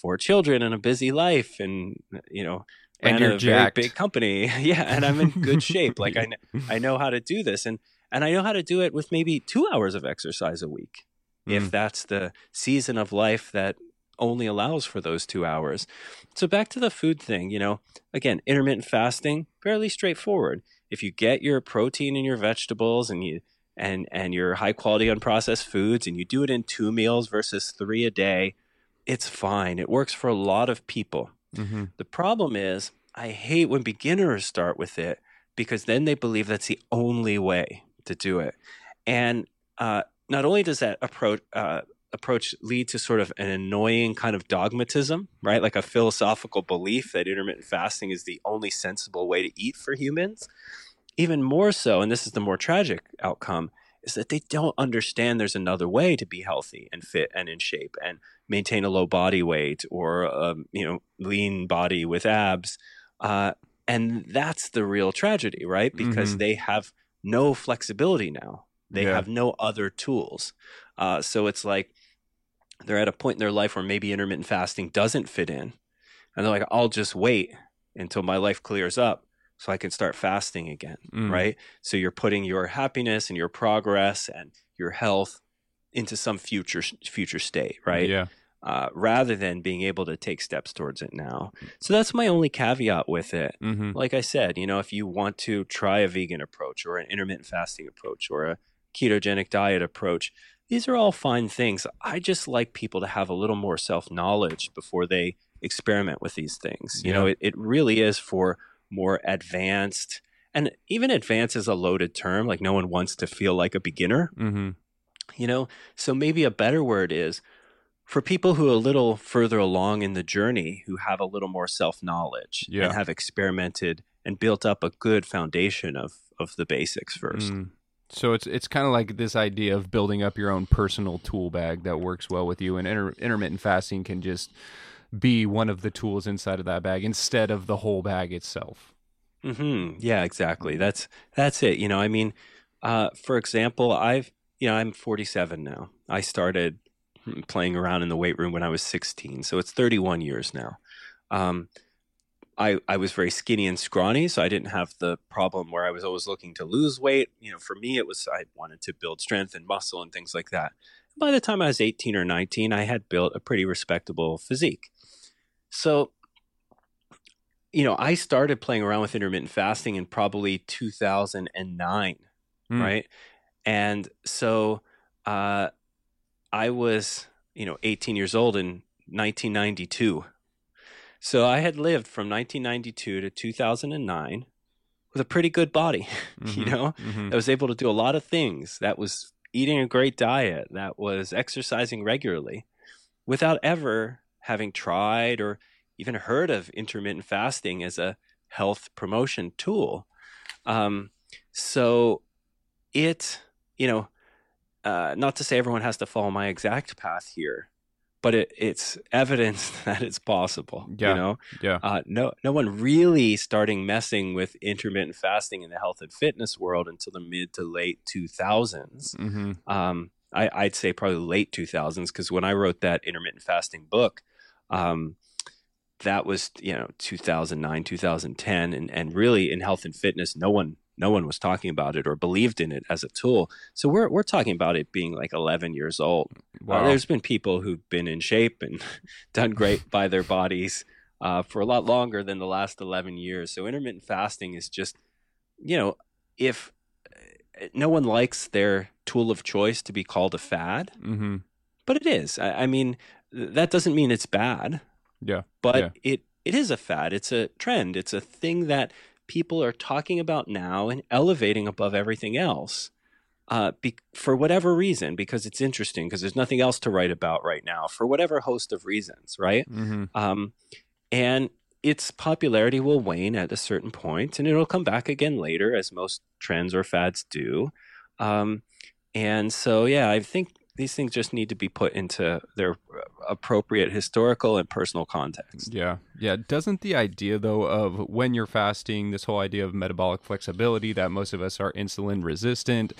S3: four children and a busy life, and you know,
S2: and
S3: a
S2: jacked.
S3: very big company. yeah, and I'm in good shape. Like I, I know how to do this, and and I know how to do it with maybe two hours of exercise a week, mm. if that's the season of life that only allows for those two hours. So back to the food thing, you know, again, intermittent fasting, fairly straightforward. If you get your protein and your vegetables and you and and your high quality unprocessed foods and you do it in two meals versus three a day, it's fine. It works for a lot of people. Mm-hmm. The problem is I hate when beginners start with it because then they believe that's the only way to do it. And uh, not only does that approach uh, approach lead to sort of an annoying kind of dogmatism, right? Like a philosophical belief that intermittent fasting is the only sensible way to eat for humans. Even more so, and this is the more tragic outcome, is that they don't understand there's another way to be healthy and fit and in shape and maintain a low body weight or a um, you know lean body with abs. Uh, and that's the real tragedy, right? Because mm-hmm. they have no flexibility now. They yeah. have no other tools. Uh, so it's like they're at a point in their life where maybe intermittent fasting doesn't fit in. And they're like, I'll just wait until my life clears up so I can start fasting again. Mm. Right. So you're putting your happiness and your progress and your health into some future future state, right?
S2: Yeah.
S3: Uh, rather than being able to take steps towards it now. So that's my only caveat with it. Mm-hmm. Like I said, you know, if you want to try a vegan approach or an intermittent fasting approach or a ketogenic diet approach, these are all fine things. I just like people to have a little more self knowledge before they experiment with these things. You yeah. know, it, it really is for more advanced, and even advanced is a loaded term. Like, no one wants to feel like a beginner. Mm-hmm. You know, so maybe a better word is for people who are a little further along in the journey, who have a little more self knowledge
S2: Yeah.
S3: and have experimented and built up a good foundation of of the basics first.
S2: Mm. So it's it's kind of like this idea of building up your own personal tool bag that works well with you, and inter- intermittent fasting can just be one of the tools inside of that bag instead of the whole bag itself.
S3: hmm Yeah, exactly. That's that's it. You know, I mean, uh, for example, I've you know I'm 47 now. I started playing around in the weight room when I was 16, so it's 31 years now. Um, I I was very skinny and scrawny, so I didn't have the problem where I was always looking to lose weight. You know, for me, it was I wanted to build strength and muscle and things like that. By the time I was 18 or 19, I had built a pretty respectable physique. So you know, I started playing around with intermittent fasting in probably 2009,
S2: Mm.
S3: right? And so uh, I was, you know, 18 years old in 1992. So I had lived from 1992 to 2009 with a pretty good body, you
S2: Mhm.
S3: know?
S2: Mhm.
S3: I was able to do a lot of things. That was eating a great diet, that was exercising regularly without ever having tried or even heard of intermittent fasting as a health promotion tool. Um, so it, you know, uh, not to say everyone has to follow my exact path here, but it, it's evidence that it's possible.
S2: Yeah.
S3: You know,
S2: Yeah.
S3: uh, no, no one really starting messing with intermittent fasting in the health and fitness world until the mid to late 2000s.
S2: hmm
S3: Um, I, I'd say probably late 2000s because when I wrote that intermittent fasting book, um, that was you know 2009 2010 and, and really in health and fitness no one no one was talking about it or believed in it as a tool so we're, we're talking about it being like 11 years old uh,
S2: Wow.
S3: there's been people who've been in shape and done great by their bodies uh, for a lot longer than the last 11 years. So intermittent fasting is just, you know, if uh, no one likes their tool of choice to be called a fad,
S2: hmm
S3: but it is. I, I mean, that doesn't mean it's bad,
S2: Yeah.
S3: but
S2: Yeah.
S3: it it is a fad. It's a trend. It's a thing that people are talking about now and elevating above everything else. Uh, be, for whatever reason, because it's interesting, because there's nothing else to write about right now, for whatever host of reasons, right?
S2: hmm
S3: Um, and its popularity will wane at a certain point, and it'll come back again later, as most trends or fads do. Um, and so, yeah, I think these things just need to be put into their appropriate historical and personal context.
S2: Yeah. Yeah. Doesn't the idea, though, of when you're fasting, this whole idea of metabolic flexibility, that most of us are insulin resistant,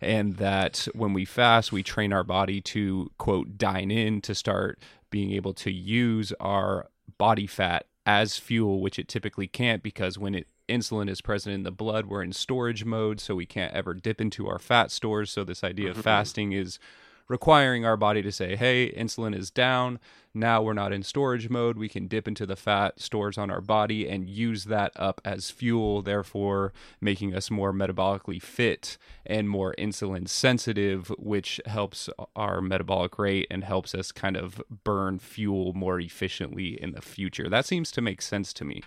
S2: and that when we fast, we train our body to, quote, dine in to start being able to use our body fat as fuel, which it typically can't because when it insulin is present in the blood we're in storage mode so we can't ever dip into our fat stores so this idea of
S3: Mhm.
S2: fasting is requiring our body to say, hey, insulin is down. Now we're not in storage mode. We can dip into the fat stores on our body and use that up as fuel, therefore making us more metabolically fit and more insulin sensitive, which helps our metabolic rate and helps us kind of burn fuel more efficiently in the future. That seems to make sense to me.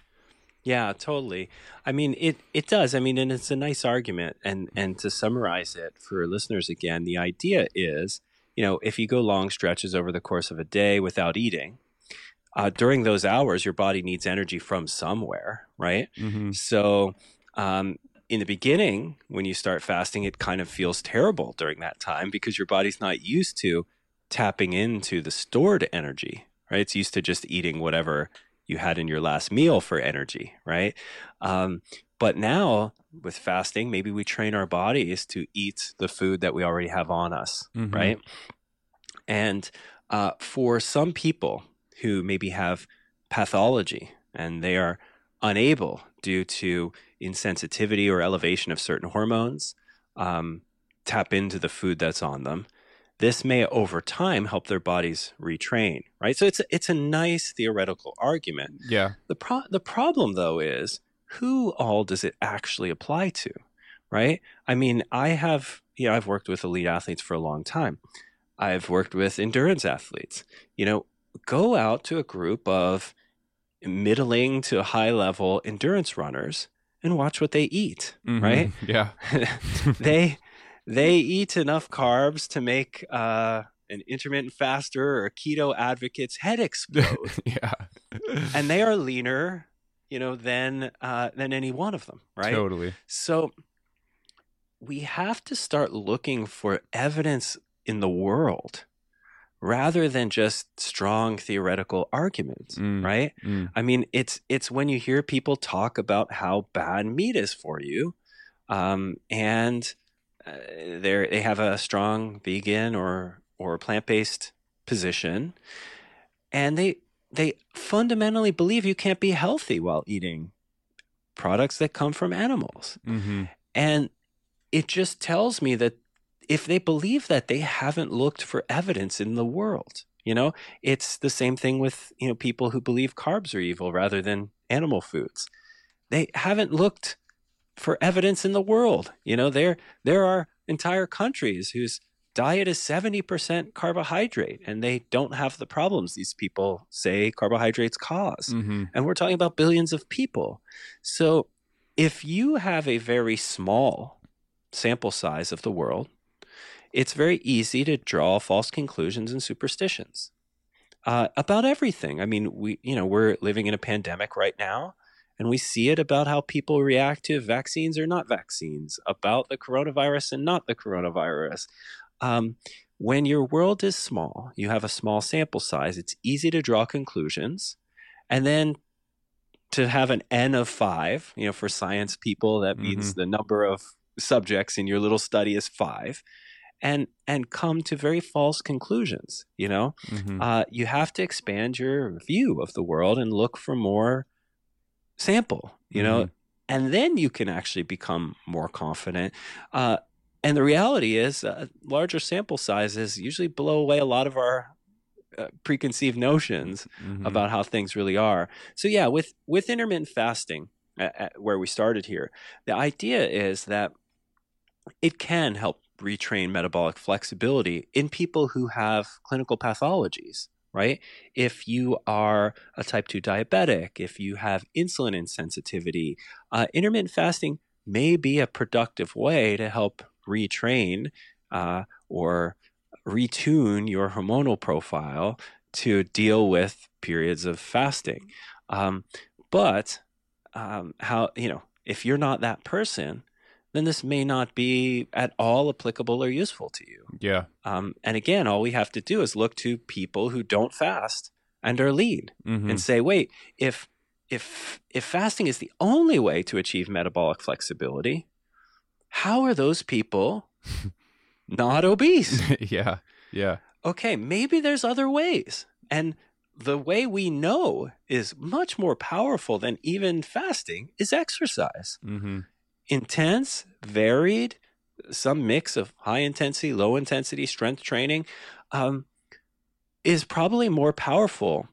S3: Yeah, totally. I mean, it it does. I mean, and it's a nice argument. And and to summarize it for listeners again, the idea is, you know, if you go long stretches over the course of a day without eating, uh, during those hours, your body needs energy from somewhere, right?
S2: Mm-hmm.
S3: So, um, in the beginning, when you start fasting, it kind of feels terrible during that time because your body's not used to tapping into the stored energy, right? It's used to just eating whatever you had in your last meal for energy, right? Um, but now with fasting, maybe we train our bodies to eat the food that we already have on us,
S2: Mhm.
S3: right? And uh, for some people who maybe have pathology and they are unable due to insensitivity or elevation of certain hormones um, tap into the food that's on them this may over time help their bodies retrain right so it's a, it's a nice theoretical argument
S2: Yeah.
S3: the pro- the problem though is who all does it actually apply to right i mean i have you know i've worked with elite athletes for a long time i've worked with endurance athletes you know go out to a group of middling to high level endurance runners and watch what they eat
S2: Mhm.
S3: right
S2: Yeah.
S3: they they eat enough carbs to make uh, an intermittent faster or a keto advocate's head explode.
S2: yeah.
S3: and they are leaner, you know, than uh, than any one of them, right?
S2: Totally.
S3: So we have to start looking for evidence in the world rather than just strong theoretical arguments,
S2: Mm.
S3: right?
S2: Mm.
S3: I mean, it's it's when you hear people talk about how bad meat is for you, um, and uh, they they have a strong vegan or or plant based position, and they they fundamentally believe you can't be healthy while eating products that come from animals,
S2: hmm
S3: and it just tells me that if they believe that, they haven't looked for evidence in the world. You know, it's the same thing with, you know, people who believe carbs are evil rather than animal foods. They haven't looked for evidence in the world. You know, there there are entire countries whose diet is 70% carbohydrate and they don't have the problems these people say carbohydrates cause.
S2: hmm
S3: And we're talking about billions of people. So if you have a very small sample size of the world, it's very easy to draw false conclusions and superstitions uh, about everything. I mean, we, you know, we're living in a pandemic right now, and we see it about how people react to vaccines or not vaccines, about the coronavirus and not the coronavirus. Um, when your world is small, you have a small sample size, it's easy to draw conclusions. And then to have an N of five, you know, for science people, that means the number of subjects in your little study is five. And and come to very false conclusions. You know,
S2: hmm
S3: uh, you have to expand your view of the world and look for more sample. You know,
S2: Mhm.
S3: and then you can actually become more confident. Uh, and the reality is, uh, larger sample sizes usually blow away a lot of our uh, preconceived notions
S2: Mhm.
S3: about how things really are. So yeah, with with intermittent fasting, uh, uh, where we started here, the idea is that it can help retrain metabolic flexibility in people who have clinical pathologies. Right? If you are a type 2 diabetic, if you have insulin insensitivity, uh, intermittent fasting may be a productive way to help retrain uh, or retune your hormonal profile to deal with periods of fasting. Um, but um, how you know if you're not that person, then this may not be at all applicable or useful to you.
S2: Yeah.
S3: Um, and again, all we have to do is look to people who don't fast and are lean
S2: hmm
S3: and say, wait, if if if fasting is the only way to achieve metabolic flexibility, how are those people not obese?
S2: yeah. Yeah.
S3: okay, maybe there's other ways. And the way we know is much more powerful than even fasting is exercise.
S2: hmm
S3: Intense, varied, some mix of high intensity, low intensity strength training um, is probably more powerful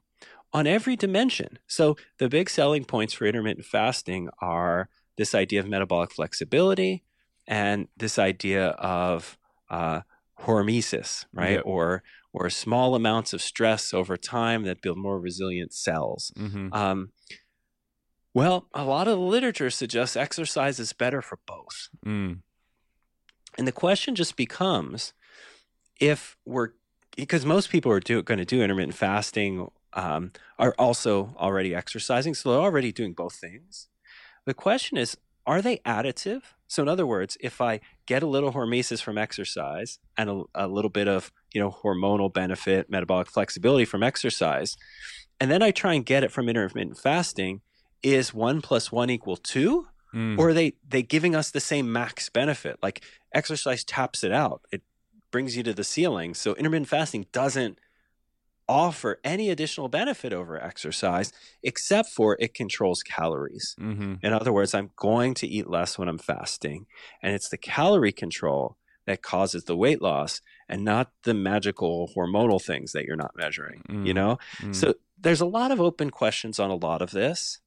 S3: on every dimension. So, the big selling points for intermittent fasting are this idea of metabolic flexibility and this idea of uh, hormesis, right?
S2: Yep.
S3: Or or small amounts of stress over time that build more resilient cells.
S2: hmm
S3: Um, well, a lot of the literature suggests exercise is better for both.
S2: Mm.
S3: And the question just becomes if we're because most people are do, going to do intermittent fasting um, are also already exercising, so they're already doing both things. The question is, are they additive? So, in other words, if I get a little hormesis from exercise and a, a little bit of you know hormonal benefit, metabolic flexibility from exercise, and then I try and get it from intermittent fasting, is one plus one equal two?
S2: Mm.
S3: or are they they giving us the same max benefit like exercise taps it out it brings you to the ceiling so intermittent fasting doesn't offer any additional benefit over exercise except for it controls calories
S2: hmm
S3: in other words i'm going to eat less when i'm fasting and it's the calorie control that causes the weight loss and not the magical hormonal things that you're not measuring you
S2: Mm.
S3: know
S2: Mm.
S3: so there's a lot of open questions on a lot of this,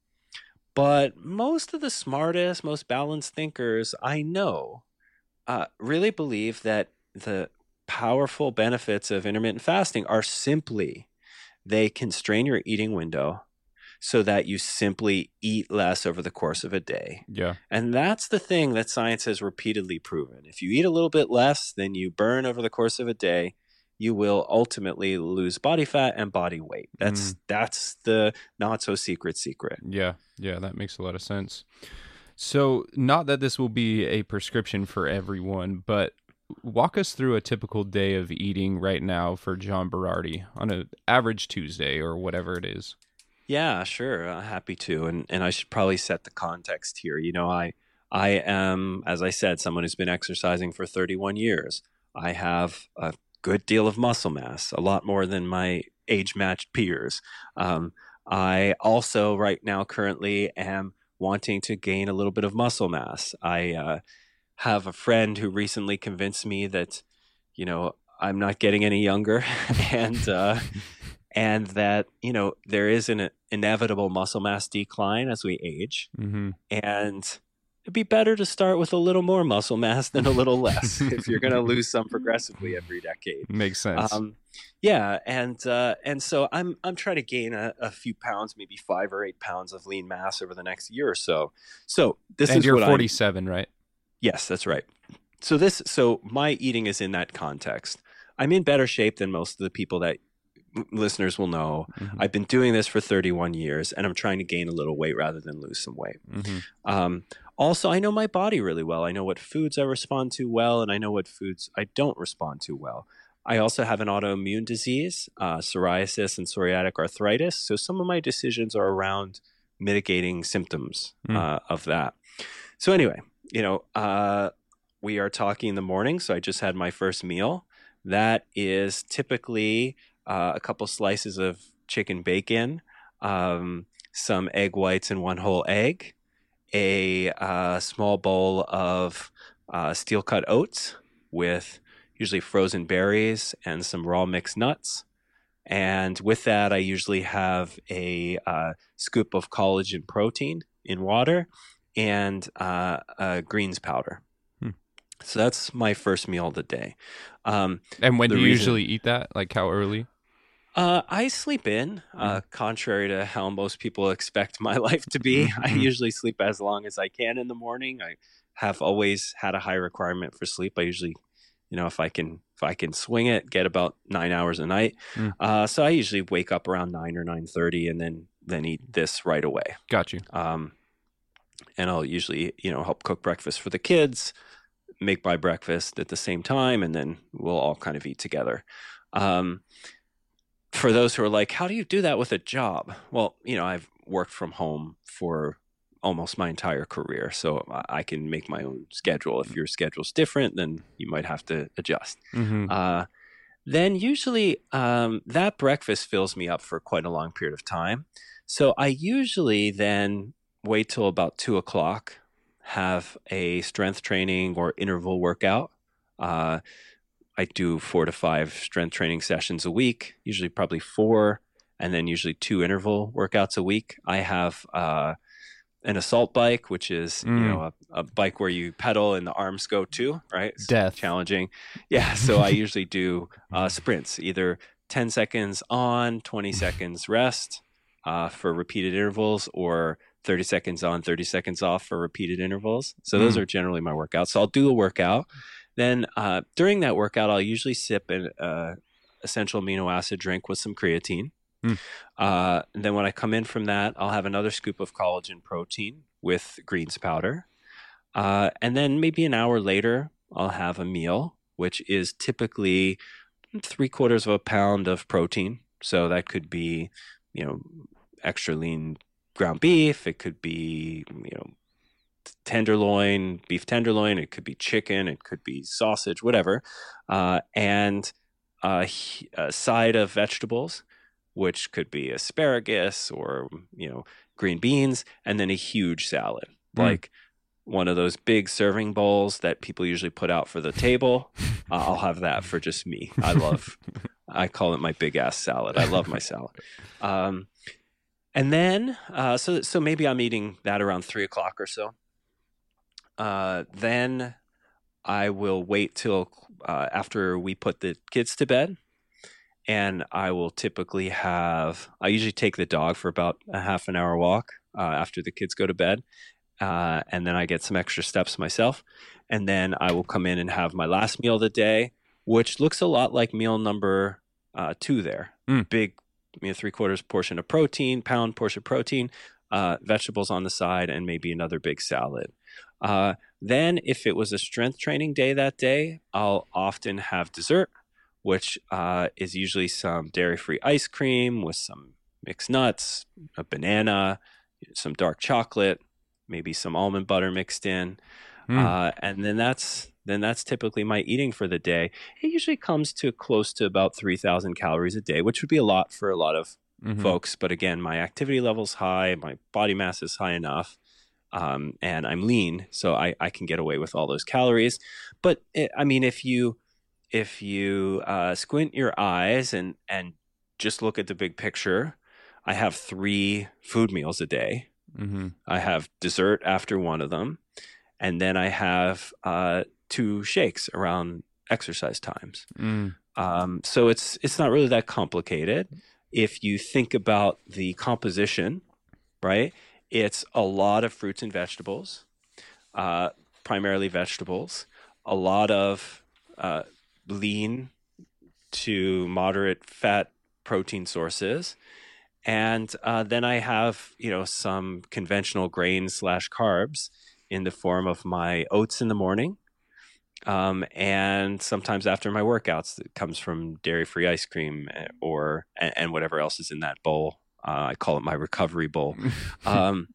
S3: but most of the smartest, most balanced thinkers I know uh, really believe that the powerful benefits of intermittent fasting are simply they constrain your eating window so that you simply eat less over the course of a day.
S2: yeah.
S3: And that's the thing that science has repeatedly proven. If you eat a little bit less than you burn over the course of a day, you will ultimately lose body fat and body weight. That's
S2: Mm.
S3: that's the not so secret secret.
S2: Yeah, yeah, that makes a lot of sense. So, not that this will be a prescription for everyone, but walk us through a typical day of eating right now for John Berardi on an average Tuesday or whatever it is.
S3: Yeah, sure. Uh, happy to. And and I should probably set the context here. You know, I I am, as I said, someone who's been exercising for 31 years. I have a good deal of muscle mass, a lot more than my age matched peers. Um, I also, right now, currently am wanting to gain a little bit of muscle mass. I uh, have a friend who recently convinced me that, you know, I'm not getting any younger, and uh, and that you know there is an inevitable muscle mass decline as we age,
S2: Mm-hmm.
S3: and it'd be better to start with a little more muscle mass than a little less if you're going to lose some progressively every decade.
S2: Makes sense.
S3: Um, yeah, and uh, and so I'm I'm trying to gain a, a few pounds, maybe five or eight pounds of lean mass over the next year or so. So this
S2: and
S3: is
S2: you're
S3: what I'm-
S2: 47, right?
S3: Yes, that's right. So this so my eating is in that context. I'm in better shape than most of the people that listeners will know.
S2: Mhm.
S3: I've been doing this for 31 years and I'm trying to gain a little weight rather than lose some weight.
S2: Mhm.
S3: Um, also, I know my body really well. I know what foods I respond to well, and I know what foods I don't respond to well. I also have an autoimmune disease, uh, psoriasis and psoriatic arthritis. So some of my decisions are around mitigating symptoms
S2: Mm.
S3: uh, of that. So anyway, you know, uh, we are talking in the morning. So I just had my first meal. That is typically uh, a couple slices of chicken bacon, um, some egg whites and one whole egg, a uh, small bowl of uh, steel cut oats with usually frozen berries and some raw mixed nuts. And with that, I usually have a uh, scoop of collagen protein in water and uh, uh, greens powder.
S2: Hmm.
S3: So that's my first meal of the day. Um,
S2: And when do you
S3: reason-
S2: usually eat that? Like how early?
S3: uh, I sleep in, uh, contrary to how most people expect my life to be. I
S2: Mhm.
S3: usually sleep as long as I can in the morning. I have always had a high requirement for sleep. I usually, you know, if I can, if I can swing it, get about nine hours a night.
S2: Mm.
S3: Uh, so I usually wake up around nine or nine thirty, and then then eat this right away.
S2: Got you.
S3: Um, and I'll usually, you know, help cook breakfast for the kids, make my breakfast at the same time, and then we'll all kind of eat together. Um, for those who are like, how do you do that with a job? Well, you know, I've worked from home for almost my entire career, so I- can make my own schedule. If your schedule's different, then you might have to adjust.
S2: hmm
S3: Uh, then usually um, that breakfast fills me up for quite a long period of time. So I usually then wait till about two o'clock, have a strength training or interval workout. Uh, I do four to five strength training sessions a week, usually probably four, and then usually two interval workouts a week. I have uh, an assault bike, which is you
S2: Mm.
S3: know a, a bike where you pedal and the arms go too, right? It's
S2: Death.
S3: challenging. Yeah, so I usually do uh, sprints, either 10 seconds on, 20 seconds rest uh, for repeated intervals, or 30 seconds on, 30 seconds off for repeated intervals. So those
S2: Mm.
S3: are generally my workouts. So I'll do a workout. Then uh, during that workout, I'll usually sip an uh, essential amino acid drink with some creatine.
S2: Mm.
S3: Uh, and then when I come in from that, I'll have another scoop of collagen protein with greens powder. Uh, and then maybe an hour later, I'll have a meal, which is typically three quarters of a pound of protein. So that could be, you know, extra lean ground beef. It could be, you know, tenderloin, beef tenderloin. It could be chicken. It could be sausage, whatever. Uh, and a side of vegetables, which could be asparagus or, you know, green beans, and then a huge salad,
S2: Mm.
S3: like one of those big serving bowls that people usually put out for the table. Uh, I'll have that for just me. I love, I call it my big ass salad. I love my salad. Um, and then, uh, so so maybe I'm eating that around three o'clock or so. Uh, then I will wait till uh, after we put the kids to bed, and I will typically have. I usually take the dog for about a half an hour walk uh, after the kids go to bed, uh, and then I get some extra steps myself, and then I will come in and have my last meal of the day, which looks a lot like meal number uh, two there.
S2: Mm.
S3: Big, you know, three quarters portion of protein, pound portion of protein, uh, vegetables on the side, and maybe another big salad. Uh, then, if it was a strength training day that day, I'll often have dessert, which uh, is usually some dairy free ice cream with some mixed nuts, a banana, some dark chocolate, maybe some almond butter mixed in.
S2: Mm.
S3: Uh, and then that's then that's typically my eating for the day. It usually comes to close to about 3,000 calories a day, which would be a lot for a lot of
S2: Mhm.
S3: folks. But again, my activity level's high, my body mass is high enough, um, and I'm lean, so I, I can get away with all those calories. But it, I mean, if you if you uh, squint your eyes and and just look at the big picture, I have three food meals a day.
S2: Mhm.
S3: I have dessert after one of them, and then I have uh, two shakes around exercise times.
S2: Mm.
S3: Um, so it's it's not really that complicated. If you think about the composition, right? It's a lot of fruits and vegetables, uh, primarily vegetables. A lot of uh, lean to moderate fat protein sources, and uh, then I have you know some conventional grains slash carbs in the form of my oats in the morning um, and sometimes after my workouts it comes from dairy free ice cream eh, or and, and whatever else is in that bowl. Uh, i call it my recovery bowl. Um,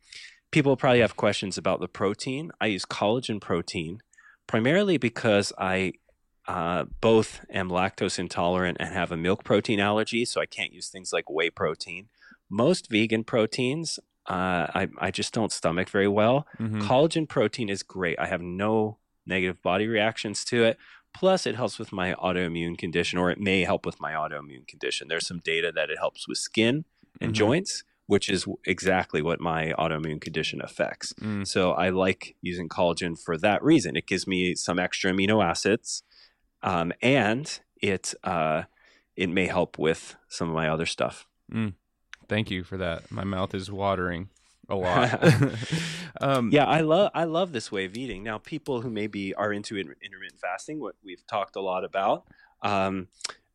S3: people probably have questions about the protein. I use collagen protein primarily because i uh, both am lactose intolerant and have a milk protein allergy so i can't use things like whey protein. Most vegan proteins uh, I, I just don't stomach very well.
S2: Mhm.
S3: collagen protein is great. I have no negative body reactions to it. Plus, it helps with my autoimmune condition, or it may help with my autoimmune condition. There's some data that it helps with skin and
S2: Mhm.
S3: joints, which is exactly what my autoimmune condition affects.
S2: Mm.
S3: So I like using collagen for that reason. It gives me some extra amino acids, um, and it uh, it may help with some of my other stuff.
S2: Thank you for that. My mouth is watering a lot. um,
S3: Yeah, I love I love this way of eating. Now, people who maybe are into inter- intermittent fasting, what we've talked a lot about, um,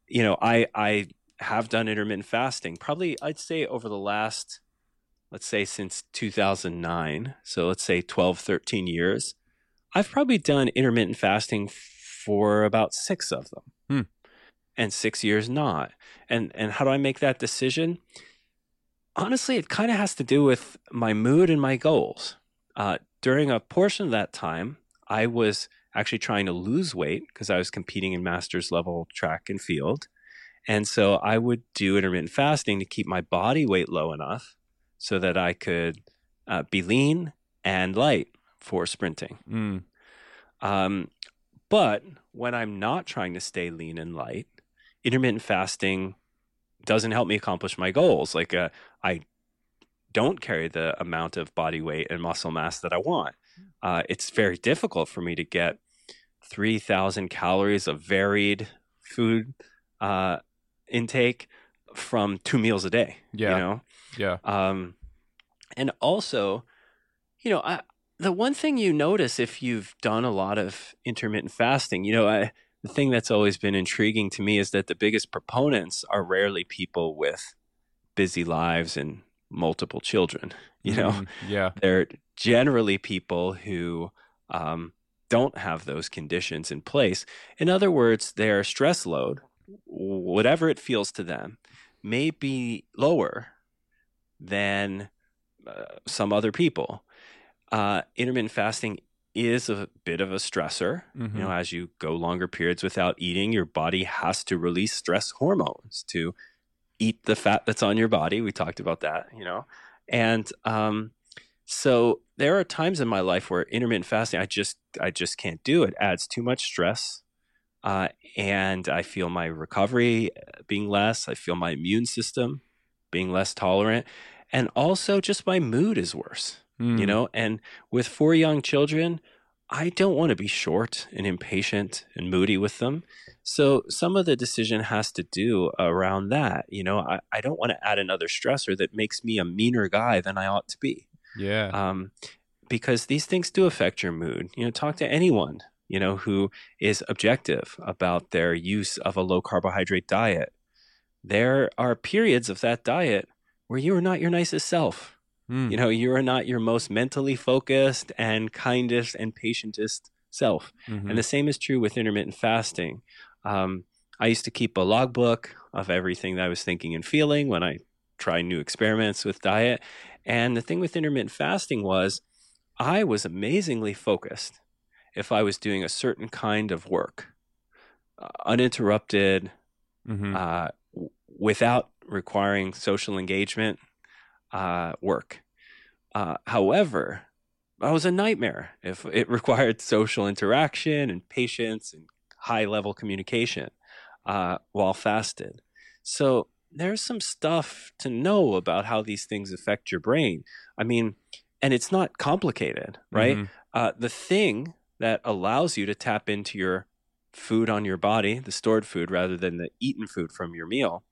S3: you know, I I have done intermittent fasting. Probably, I'd say over the last, let's say since 2009. So let's say 12, 13 years. I've probably done intermittent fasting for about six of them,
S2: Hmm.
S3: and six years not. And and how do I make that decision? Honestly, it kind of has to do with my mood and my goals. Uh, during a portion of that time, I was actually trying to lose weight because I was competing in master's level track and field. And so I would do intermittent fasting to keep my body weight low enough so that I could uh, be lean and light for sprinting.
S2: Mm.
S3: Um, but when I'm not trying to stay lean and light, intermittent fasting doesn't help me accomplish my goals. Like uh, I don't carry the amount of body weight and muscle mass that I want. Uh, it's very difficult for me to get 3,000 calories of varied food uh, intake from two meals a day.
S2: Yeah.
S3: You know?
S2: Yeah.
S3: Um, and also, you know, I, the one thing you notice if you've done a lot of intermittent fasting, you know, I, the thing that's always been intriguing to me is that the biggest proponents are rarely people with busy lives and multiple children. You know,
S2: Mm, yeah.
S3: they're generally people who um, don't have those conditions in place. In other words, their stress load, whatever it feels to them, may be lower than uh, some other people. Uh, intermittent fasting is a bit of a stressor.
S2: Mhm.
S3: You know, as you go longer periods without eating, your body has to release stress hormones to eat the fat that's on your body. We talked about that, you know. And um, so there are times in my life where intermittent fasting, I just I just can't do it. Adds too much stress, uh, and I feel my recovery uh, being less. I feel my immune system being less tolerant, and also just my mood is worse.
S2: Mm.
S3: You know, and with four young children, I don't want to be short and impatient and moody with them. So some of the decision has to do around that. You know, I, I don't want to add another stressor that makes me a meaner guy than I ought to be
S2: Yeah.
S3: um, because these things do affect your mood. You know, talk to anyone you know, who is objective about their use of a low carbohydrate diet. There are periods of that diet where you are not your nicest self.
S2: Mm.
S3: You know, you are not your most mentally focused and kindest and patientest self.
S2: Mhm.
S3: And the same is true with intermittent fasting. Um, I used to keep a logbook of everything that I was thinking and feeling when I tried new experiments with diet. And the thing with intermittent fasting was I was amazingly focused if I was doing a certain kind of work, uh, uninterrupted,
S2: Mhm.
S3: uh, w- without requiring social engagement uh, work. Uh, however, I was a nightmare if it required social interaction and patience and high level communication uh, while fasted. So there's some stuff to know about how these things affect your brain. I mean, and it's not complicated, right?
S2: Mhm.
S3: uh, the thing that allows you to tap into your food on your body, the stored food rather than the eaten food from your meal,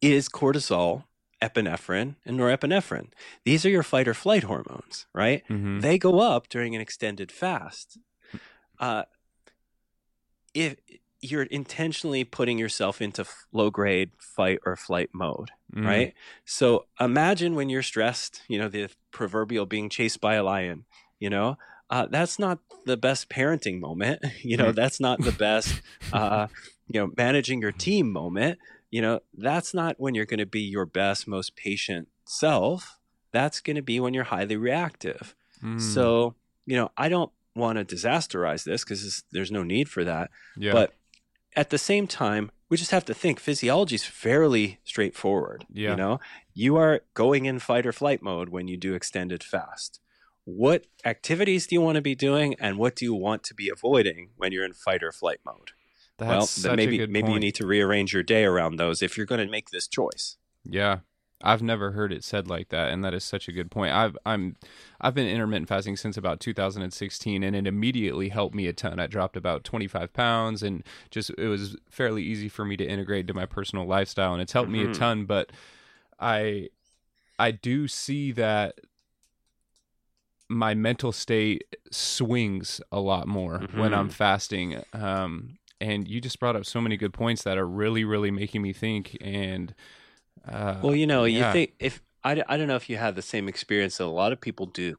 S3: is cortisol, epinephrine, and norepinephrine. These are your fight or flight hormones, right?
S2: Mhm.
S3: They go up during an extended fast. Uh, if you're intentionally putting yourself into low grade fight or flight mode,
S2: Mhm.
S3: right? So imagine when you're stressed, you know, the proverbial being chased by a lion, you know, uh, that's not the best parenting moment. You know, that's not the best, uh, you know, managing your team moment. You know, that's not when you're going to be your best, most patient self. That's going to be when you're highly reactive.
S2: Mm.
S3: So, you know, I don't want to disasterize this because there's no need for that.
S2: yeah.
S3: But at the same time, we just have to think physiology is fairly straightforward.
S2: Yeah.
S3: You know, you are going in fight or flight mode when you do extended fast. What activities do you want to be doing and what do you want to be avoiding when you're in fight or flight mode?
S2: That's
S3: well, maybe maybe you need to rearrange your day around those if you're going to make this choice.
S2: Yeah. I've never heard it said like that, and that is such a good point. I've I'm I've been intermittent fasting since about 2016, and it immediately helped me a ton. I dropped about 25 pounds, and just it was fairly easy for me to integrate to my personal lifestyle, and it's helped me a
S3: Mhm.
S2: ton. But I I do see that my mental state swings a lot more when I'm
S3: Mhm.
S2: fasting. Um, and you just brought up so many good points that are really, really making me think. And uh,
S3: Well, you know,
S2: yeah.
S3: you think if I, I don't know if you have the same experience that a lot of people do,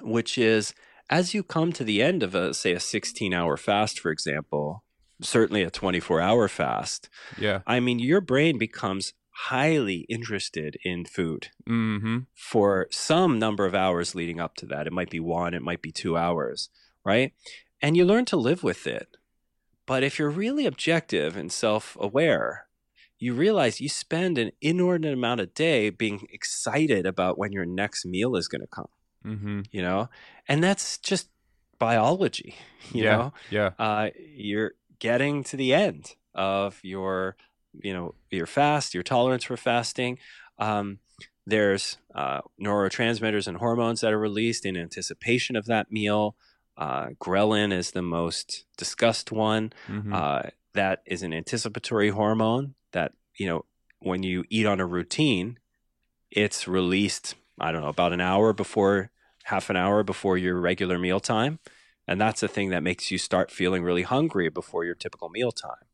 S3: which is as you come to the end of a say a 16 hour fast, for example, certainly a 24 hour fast,
S2: yeah,
S3: I mean, your brain becomes highly interested in food
S2: mm-hmm,
S3: for some number of hours leading up to that. It might be one, it might be two hours, right? And you learn to live with it. But if you're really objective and self aware, you realize you spend an inordinate amount of day being excited about when your next meal is going to come,
S2: mm-hmm,
S3: you know? And that's just biology, you
S2: yeah,
S3: know?
S2: yeah,
S3: uh, you're getting to the end of your you know your fast your tolerance for fasting um, there's uh, neurotransmitters and hormones that are released in anticipation of that meal uh, ghrelin is the most discussed one.
S2: Mhm,
S3: uh, that is an anticipatory hormone that you know when you eat on a routine it's released i don't know about an hour before half an hour before your regular meal time and that's the thing that makes you start feeling really hungry before your typical meal time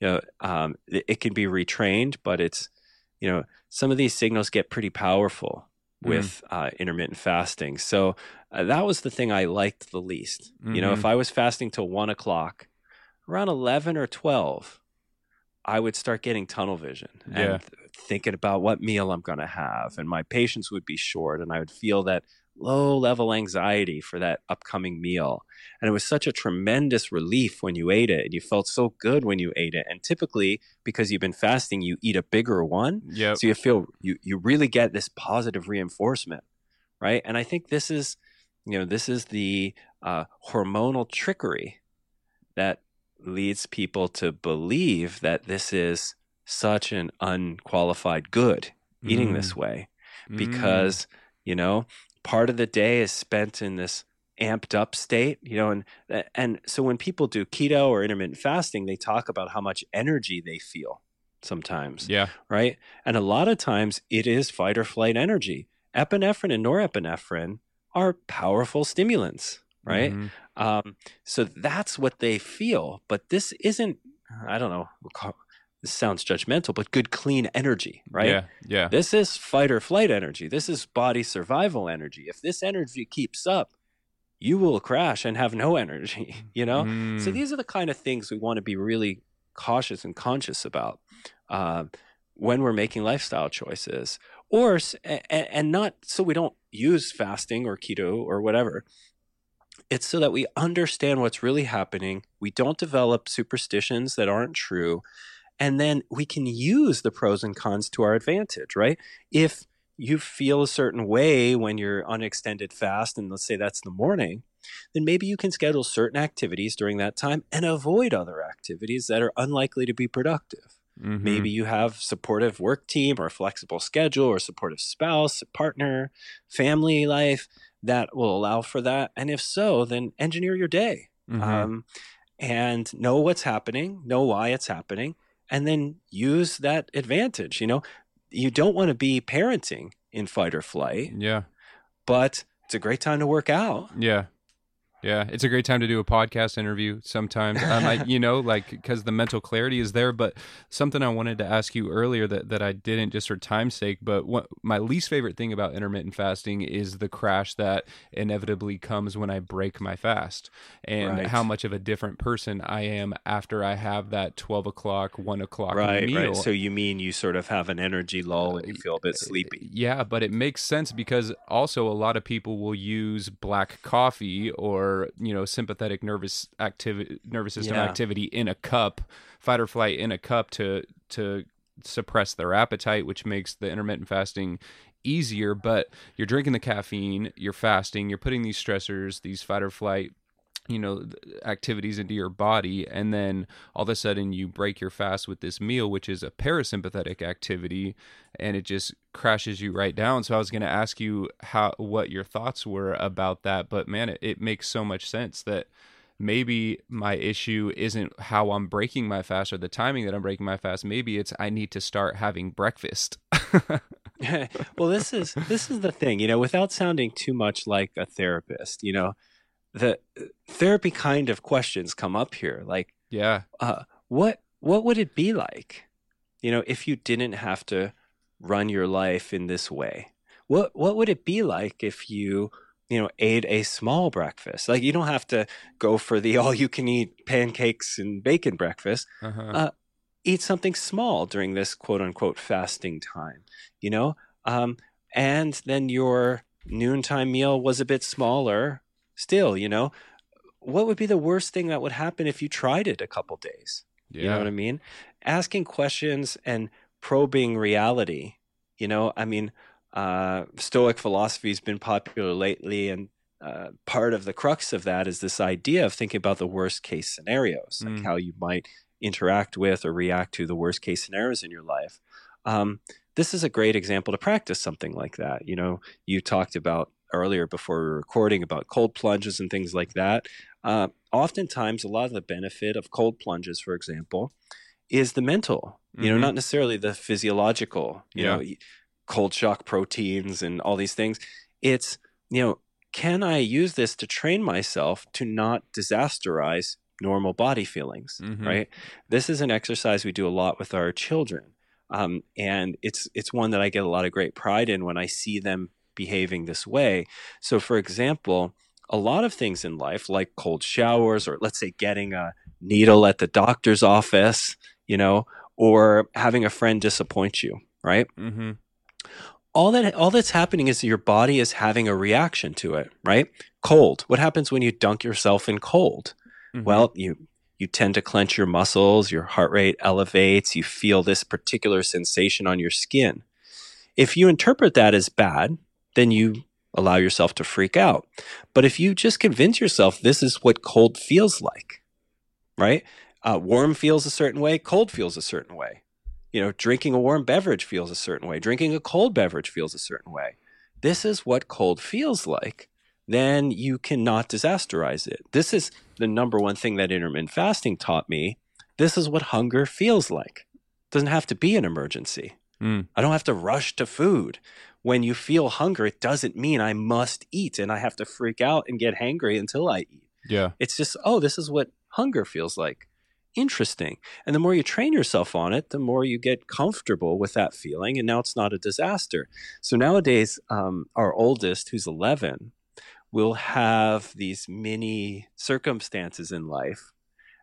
S3: you know um, it, it can be retrained but it's you know some of these signals get pretty powerful
S2: Mm.
S3: with uh, intermittent fasting so uh, that was the thing i liked the least you know if i was fasting till one o'clock around 11 or 12 i would start getting tunnel vision
S2: Yeah.
S3: and th- thinking about what meal i'm going to have and my patience would be short and i would feel that low level anxiety for that upcoming meal. And it was such a tremendous relief when you ate it and you felt so good when you ate it. And typically because you've been fasting you eat a bigger one.
S2: Yep,
S3: so you feel you you really get this positive reinforcement right? And i think this is you know this is the uh, hormonal trickery that leads people to believe that this is such an unqualified good eating
S2: Mm,
S3: this way.
S2: Mm,
S3: because you know part of the day is spent in this amped up state you know and and so when people do keto or intermittent fasting they talk about how much energy they feel sometimes
S2: yeah,
S3: right? And a lot of times it is fight or flight energy. Epinephrine and norepinephrine are powerful stimulants, right?
S2: Mhm.
S3: Um, so that's what they feel. But this isn't, I don't know, we'll call- this sounds judgmental, but good, clean energy, right?
S2: Yeah. Yeah.
S3: This is fight or flight energy. This is body survival energy. If this energy keeps up, you will crash and have no energy, you know? So
S2: Mm.
S3: these are the kind of things we want to be really cautious and conscious about uh, when we're making lifestyle choices, or s- a- a- and not so we don't use fasting or keto or whatever. It's so that we understand what's really happening. We don't develop superstitions that aren't true, and then we can use the pros and cons to our advantage. Right? If you feel a certain way when you're on extended fast, and let's say that's the morning, then maybe you can schedule certain activities during that time and avoid other activities that are unlikely to be productive.
S2: Mhm.
S3: Maybe you have supportive work team or flexible schedule or supportive spouse, partner, family life that will allow for that. And if so, then engineer your day
S2: Mhm.
S3: um, and know what's happening, know why it's happening, and then use that advantage. You know, you don't want to be parenting in fight or flight,
S2: yeah.
S3: but it's a great time to work out.
S2: Yeah. Yeah, it's a great time to do a podcast interview sometimes. Um, I, you know, like because the mental clarity is there. But something I wanted to ask you earlier that, that I didn't just for time's sake. But what my least favorite thing about intermittent fasting is the crash that inevitably comes when I break my fast, and
S3: Right.
S2: how much of a different person I am after I have that twelve o'clock, one o'clock
S3: Right,
S2: meal.
S3: right. So you mean you sort of have an energy lull and you feel a bit sleepy?
S2: Yeah, but it makes sense because also a lot of people will use black coffee or you know sympathetic nervous activity, nervous system
S3: Yeah.
S2: activity in a cup, fight or flight in a cup to to suppress their appetite, which makes the intermittent fasting easier. But you're drinking the caffeine, you're fasting, you're putting these stressors, these fight or flight you know activities into your body and then all of a sudden you break your fast with this meal which is a parasympathetic activity and it just crashes you right down. So i was going to ask you how what your thoughts were about that but man it, it makes so much sense that maybe my issue isn't how i'm breaking my fast or the timing that i'm breaking my fast. Maybe it's i need to start having breakfast.
S3: Well, this is this is the thing, you know, without sounding too much like a therapist, you know, the uh, therapy kind of questions come up here, like
S2: yeah
S3: uh, what what would it be like, you know, if you didn't have to run your life in this way? What what would it be like if you you know ate a small breakfast? Like you don't have to go for the all you can eat pancakes and bacon breakfast.
S2: uh-huh.
S3: Uh, eat something small during this quote unquote fasting time, you know? Um, and then your noontime meal was a bit smaller still, you know? What would be the worst thing that would happen if you tried it a couple days?
S2: yeah
S3: You know what I mean? Asking questions and probing reality. You know, I mean, uh, Stoic philosophy has been popular lately, and uh, part of the crux of that is this idea of thinking about the worst case scenarios, like
S2: Mm.
S3: how you might interact with or react to the worst case scenarios in your life. Um, this is a great example to practice something like that. You know, you talked about earlier before we were recording about cold plunges and things like that. Uh, oftentimes, a lot of the benefit of cold plunges, for example, is the mental. You know,
S2: Mhm.
S3: not necessarily the physiological. You
S2: Yeah.
S3: know, cold shock proteins and all these things. It's you know, can I use this to train myself to not disasterize normal body feelings?
S2: Mhm.
S3: Right. This is an exercise we do a lot with our children, um, and it's it's one that I get a lot of great pride in when I see them behaving this way. So, for example, a lot of things in life, like cold showers, or let's say getting a needle at the doctor's office, you know, or having a friend disappoint you, right?
S2: mm-hmm.
S3: All that all that's happening is your body is having a reaction to it, right? Cold. What happens when you dunk yourself in cold?
S2: Mm-hmm.
S3: Well, you you tend to clench your muscles, your heart rate elevates, you feel this particular sensation on your skin. If you interpret that as bad, then you allow yourself to freak out. But if you just convince yourself this is what cold feels like, right? Uh, warm feels a certain way, cold feels a certain way. You know, drinking a warm beverage feels a certain way, drinking a cold beverage feels a certain way. This is what cold feels like. Then you cannot disasterize it. This is the number one thing that intermittent fasting taught me. This is what hunger feels like. It doesn't have to be an emergency.
S2: Mm.
S3: I don't have to rush to food. When you feel hunger, it doesn't mean I must eat and I have to freak out and get hangry until I eat.
S2: Yeah.
S3: It's just, oh, this is what hunger feels like. Interesting. And the more you train yourself on it, the more you get comfortable with that feeling. And now it's not a disaster. So nowadays, um, our oldest, who's 11, will have these mini circumstances in life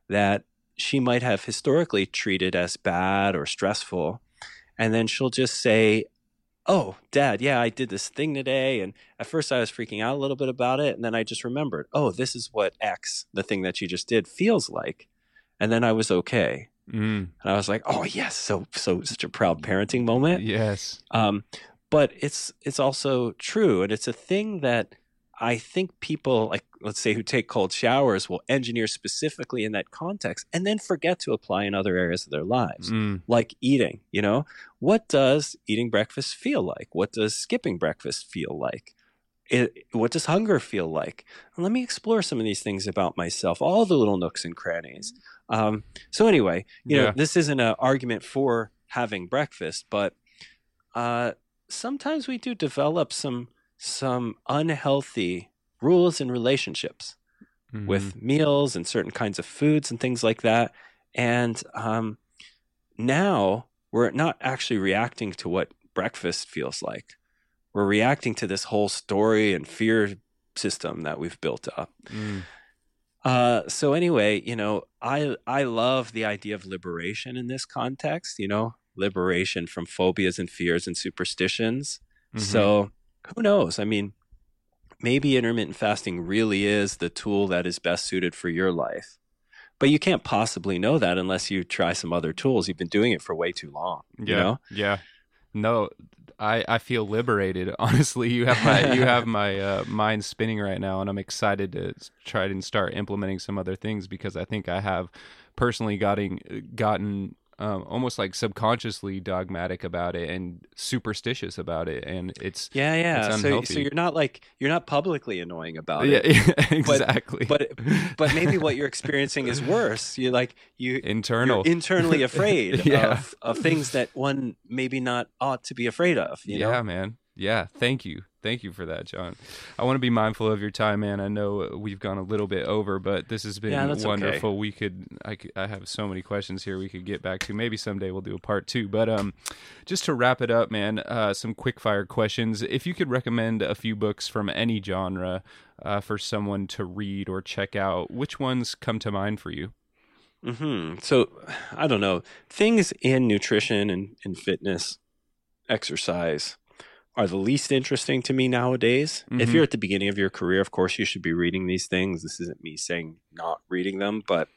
S3: that she might have historically treated as bad or stressful. And then she'll just say, Oh, dad, yeah, I did this thing today. And at first I was freaking out a little bit about it. And then I just remembered, Oh, this is what X, the thing that you just did, feels like. And then I was okay.
S2: Mm.
S3: And I was like, Oh, yes. So, so such a proud parenting moment.
S2: Yes.
S3: Um, but it's it's also true, and it's a thing that I think people like let's say who take cold showers will engineer specifically in that context and then forget to apply in other areas of their lives
S2: Mm.
S3: like eating you know? What does eating breakfast feel like? What does skipping breakfast feel like? It, what does hunger feel like? And let me explore some of these things about myself all the little nooks and crannies. Um, so anyway you
S2: Yeah.
S3: know this isn't an argument for having breakfast but uh, sometimes we do develop some some unhealthy rules and relationships
S2: Mhm.
S3: with meals and certain kinds of foods and things like that. And um, now we're not actually reacting to what breakfast feels like. We're reacting to this whole story and fear system that we've built up.
S2: Mm.
S3: Uh, so anyway, you know, I I love the idea of liberation in this context. You know, liberation from phobias and fears and superstitions.
S2: Mhm.
S3: So who knows? I mean, maybe intermittent fasting really is the tool that is best suited for your life. But you can't possibly know that unless you try some other tools. You've been doing it for way too long.
S2: yeah.
S3: You know?
S2: Yeah. No, I I feel liberated. Honestly, you have my you have my uh, mind spinning right now, and I'm excited to try and start implementing some other things because I think I have personally gotten gotten um, almost like subconsciously dogmatic about it and superstitious about it, and it's
S3: Yeah, yeah.
S2: It's
S3: So, so you're not like you're not publicly annoying about
S2: yeah,
S3: it.
S2: exactly.
S3: But but maybe what you're experiencing is worse. You're like you
S2: internal,
S3: you're internally afraid
S2: Yeah.
S3: of, of things that one maybe not ought to be afraid of. You
S2: yeah,
S3: know?
S2: man. Yeah, thank you. Thank you for that, John. I want to be mindful of your time, man. I know we've gone a little bit over, but this has been
S3: Yeah, that's okay.
S2: wonderful. We could I, could I have so many questions here we could get back to. Maybe someday we'll do a part 2. But um just to wrap it up, man, uh some quick fire questions. If you could recommend a few books from any genre uh, for someone to read or check out, which ones come to mind for you?
S3: hmm So I don't know. Things in nutrition and, and fitness, exercise are the least interesting to me nowadays. If
S2: Mhm.
S3: you're at the beginning of your career, of course, you should be reading these things. This isn't me saying not reading them, but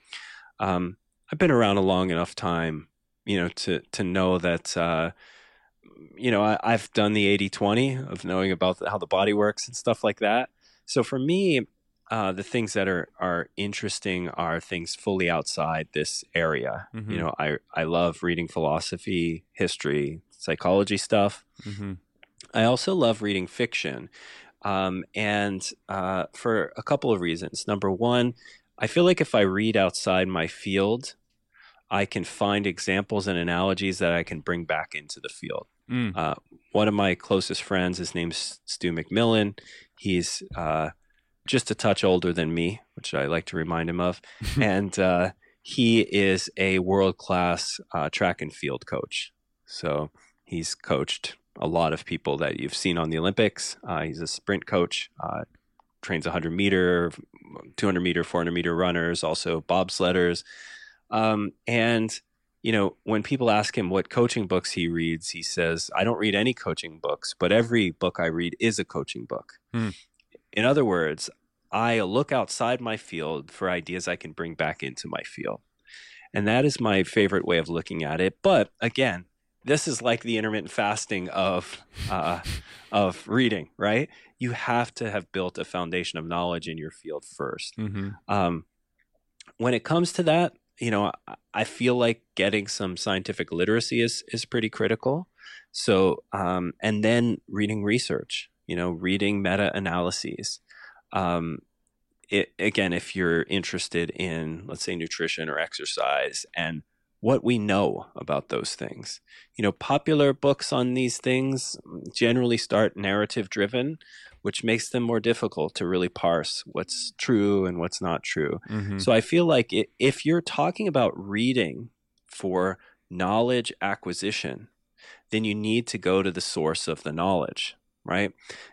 S3: um, I've been around a long enough time, you know, to to know that. Uh, you know, I, I've done the 80 20 of knowing about the, how the body works and stuff like that. So for me, uh, the things that are are interesting are things fully outside this area.
S2: Mhm.
S3: You know, I I love reading philosophy, history, psychology stuff.
S2: hmm
S3: I also love reading fiction, um, and uh, for a couple of reasons. Number one, I feel like if I read outside my field, I can find examples and analogies that I can bring back into the field
S2: Mm.
S3: uh, one of my closest friends, his name's Stu McMillan. He's uh, just a touch older than me, which I like to remind him of. and uh, he is a world class uh, track and field coach. So he's coached a lot of people that you've seen on the Olympics. Uh, he's a sprint coach, uh, trains 100 meter, 200 meter, 400 meter runners, also bobsledders. Um, and you know, when people ask him what coaching books he reads, he says, I don't read any coaching books, but every book I read is a coaching book.
S2: Hmm.
S3: In other words, I look outside my field for ideas I can bring back into my field. And that is my favorite way of looking at it. But again, this is like the intermittent fasting of uh, of reading, right? You have to have built a foundation of knowledge in your field first
S2: hmm
S3: um, when it comes to that, you know, I- I feel like getting some scientific literacy is is pretty critical. So, um, and then reading research, you know, reading meta analyses. Um, it, again, if you're interested in, let's say, nutrition or exercise, and what we know about those things. You know, popular books on these things generally start narrative driven, which makes them more difficult to really parse what's true and what's not true.
S2: Mm-hmm.
S3: So I feel like if you're talking about reading for knowledge acquisition, then you need to go to the source of the knowledge, right?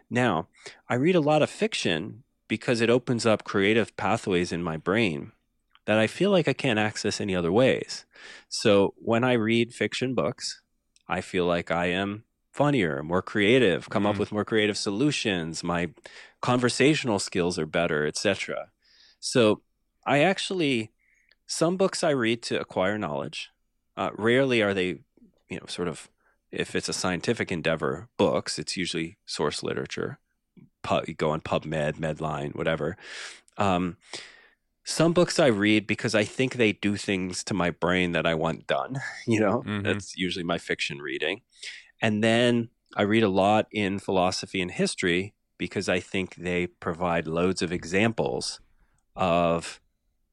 S3: Now, I read a lot of fiction because it opens up creative pathways in my brain that I feel like I can't access any other ways. So when I read fiction books, I feel like I am funnier, more creative, come mm-hmm. up with more creative solutions, my conversational skills are better, etc. So I actually some books I read to acquire knowledge. Uh, rarely are they, you know, sort of if it's a scientific endeavor, books. It's usually source literature. Pub, you go on PubMed, Medline, whatever. Um, some books I read because I think they do things to my brain that I want done. You know, mm-hmm. that's usually my fiction reading. And then I read a lot in philosophy and history because I think they provide loads of examples of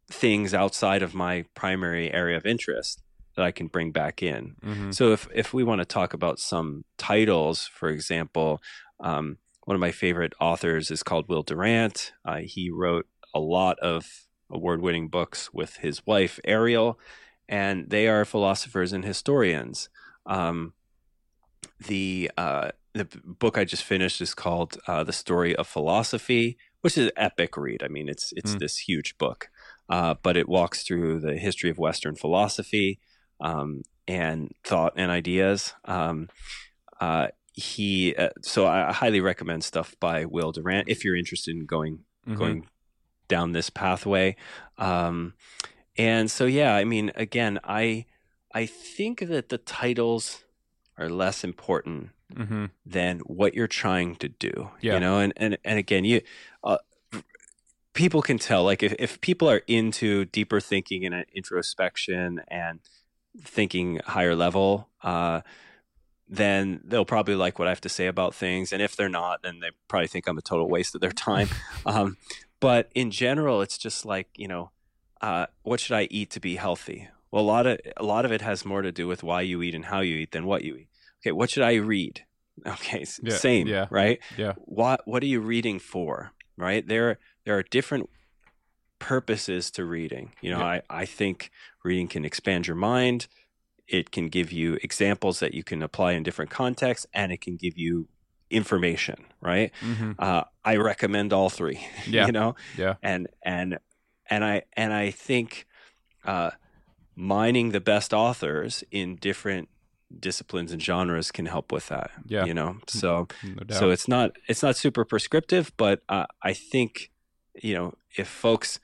S3: things outside of my primary area of interest that I can bring back in. Mm-hmm. So if if we want to talk about some titles, for example, um, one of my favorite authors is called Will Durant. Uh, he wrote a lot of award-winning books with his wife Ariel, and they are philosophers and historians. Um, the uh, the book I just finished is called uh, "The Story of Philosophy," which is an epic read. I mean, it's it's mm. this huge book, uh, but it walks through the history of Western philosophy um, and thought and ideas. Um, uh, he uh, so I highly recommend stuff by Will Durant if you're interested in going mm-hmm. going down this pathway. Um, and so yeah, I mean, again, I I think that the titles are less important mm-hmm. than what you're trying to do. Yeah. You know, and and and again, you uh, people can tell like if, if people are into deeper thinking and introspection and thinking higher level, uh, then they'll probably like what I have to say about things. And if they're not, then they probably think I'm a total waste of their time. um, but in general, it's just like you know, uh, what should I eat to be healthy? Well, a lot of a lot of it has more to do with why you eat and how you eat than what you eat. Okay, what should I read? Okay, yeah, same, yeah, right?
S2: Yeah.
S3: What what are you reading for? Right there, there are different purposes to reading. You know, yeah. I I think reading can expand your mind. It can give you examples that you can apply in different contexts, and it can give you information. Right? Mm-hmm. Uh, I recommend all three.
S2: Yeah.
S3: you know.
S2: Yeah.
S3: And and and I and I think uh, mining the best authors in different disciplines and genres can help with that.
S2: Yeah.
S3: You know. So no so it's not it's not super prescriptive, but uh, I think you know if folks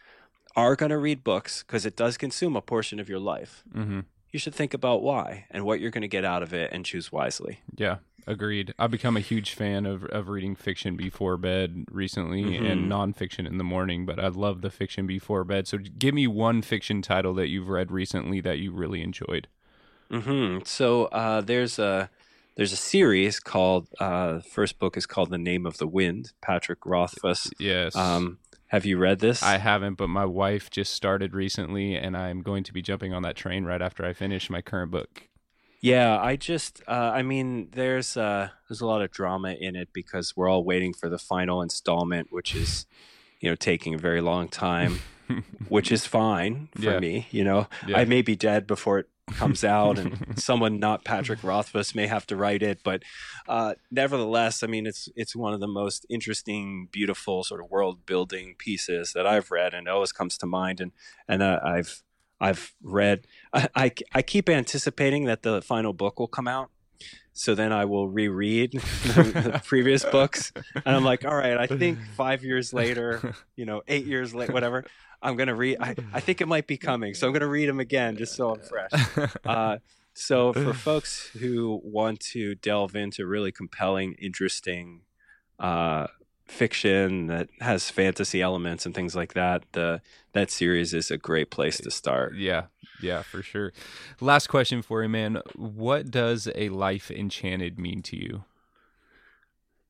S3: are going to read books because it does consume a portion of your life, mm-hmm. You should think about why and what you're going to get out of it and choose wisely.
S2: Yeah, agreed. I've become a huge fan of, of reading fiction before bed recently mm-hmm. and nonfiction in the morning, but I love the fiction before bed. So give me one fiction title that you've read recently that you really enjoyed.
S3: Mm-hmm. So uh, there's a there's a series called uh, first book is called The Name of the Wind. Patrick Rothfuss.
S2: Yes.
S3: Um, have you read this?
S2: I haven't, but my wife just started recently, and I'm going to be jumping on that train right after I finish my current book.
S3: Yeah, I just, uh, I mean, there's uh, there's a lot of drama in it because we're all waiting for the final installment, which is, you know, taking a very long time, which is fine for yeah. me. You know, yeah. I may be dead before it comes out and someone not Patrick Rothfuss may have to write it. But uh, nevertheless, I mean, it's it's one of the most interesting, beautiful sort of world building pieces that I've read, and always comes to mind. And and uh, I've I've read. I, I, I keep anticipating that the final book will come out. So then I will reread the, the previous books, and I'm like, all right, I think five years later, you know, eight years later, whatever, I'm gonna read. I, I think it might be coming, so I'm gonna read them again just so I'm fresh. Uh, so for folks who want to delve into really compelling, interesting uh, fiction that has fantasy elements and things like that, the that series is a great place to start.
S2: Yeah, yeah, for sure. Last question for you, man. What does a life enchanted mean to you?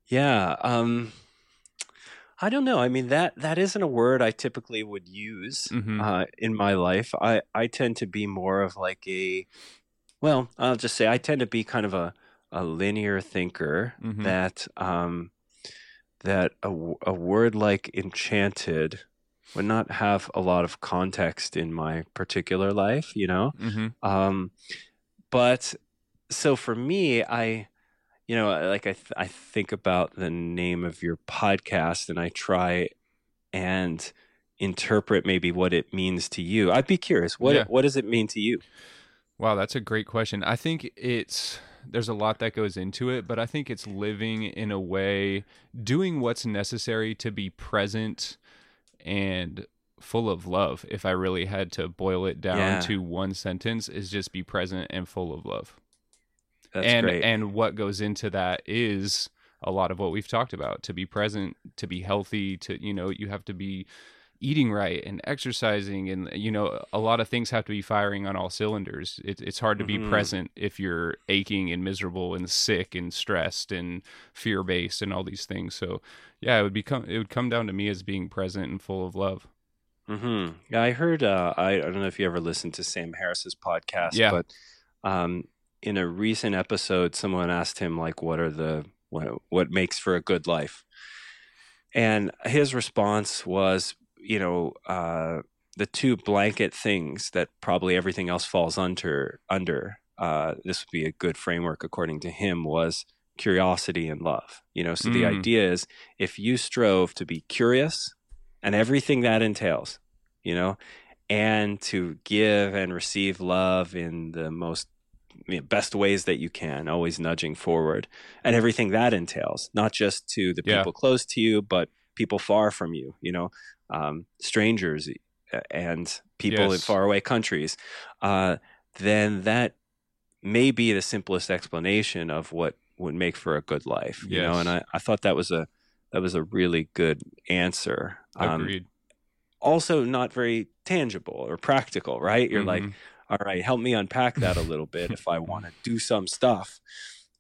S3: Yeah, um, I don't know. I mean that that isn't a word I typically would use
S4: Mhm.
S3: uh, in my life. I I tend to be more of like a well, I'll just say I tend to be kind of a a linear thinker
S4: Mhm.
S3: that um that a, a word like enchanted would not have a lot of context in my particular life, you know.
S4: hmm
S3: Um, but so for me, I, you know, like I, th- I think about the name of your podcast and I try and interpret maybe what it means to you. I'd be curious. What,
S4: Yeah.
S3: what does it mean to you?
S4: Wow, that's a great question. I think it's there's a lot that goes into it, but I think it's living in a way, doing what's necessary to be present and full of love. If I really had to boil it down
S3: Yeah.
S4: to one sentence, is just be present and full of love.
S3: That's
S4: and
S3: great.
S4: and what goes into that is a lot of what we've talked about. To be present, to be healthy, to you know, you have to be eating right and exercising and you know a lot of things have to be firing on all cylinders it, it's hard to be
S3: Mhm.
S4: present if you're aching and miserable and sick and stressed and fear based and all these things so yeah it would become it would come down to me as being present and full of love
S3: hmm Yeah, I heard. Uh, I, I don't know if you ever listened to Sam Harris's podcast,
S4: Yeah.
S3: but um, in a recent episode, someone asked him like, "What are the what what makes for a good life?" And his response was, you know, uh, the two blanket things that probably everything else falls under under. Uh, this would be a good framework, according to him, was curiosity and love. You know, so the
S4: Mm.
S3: idea is if you strove to be curious and everything that entails, you know, and to give and receive love in the most you know, best ways that you can, always nudging forward, and everything that entails, not just to the
S4: Yeah.
S3: people close to you, but people far from you, you know, um, strangers uh, and people in
S4: Yes.
S3: faraway countries, uh, then that may be the simplest explanation of what would make for a good life, you know. And I, I thought that was a that was a really good answer. Um,
S4: agreed
S3: also not very tangible or practical, right? You're like,
S4: Mhm.
S3: All right, help me unpack that a little bit if I want to do some stuff.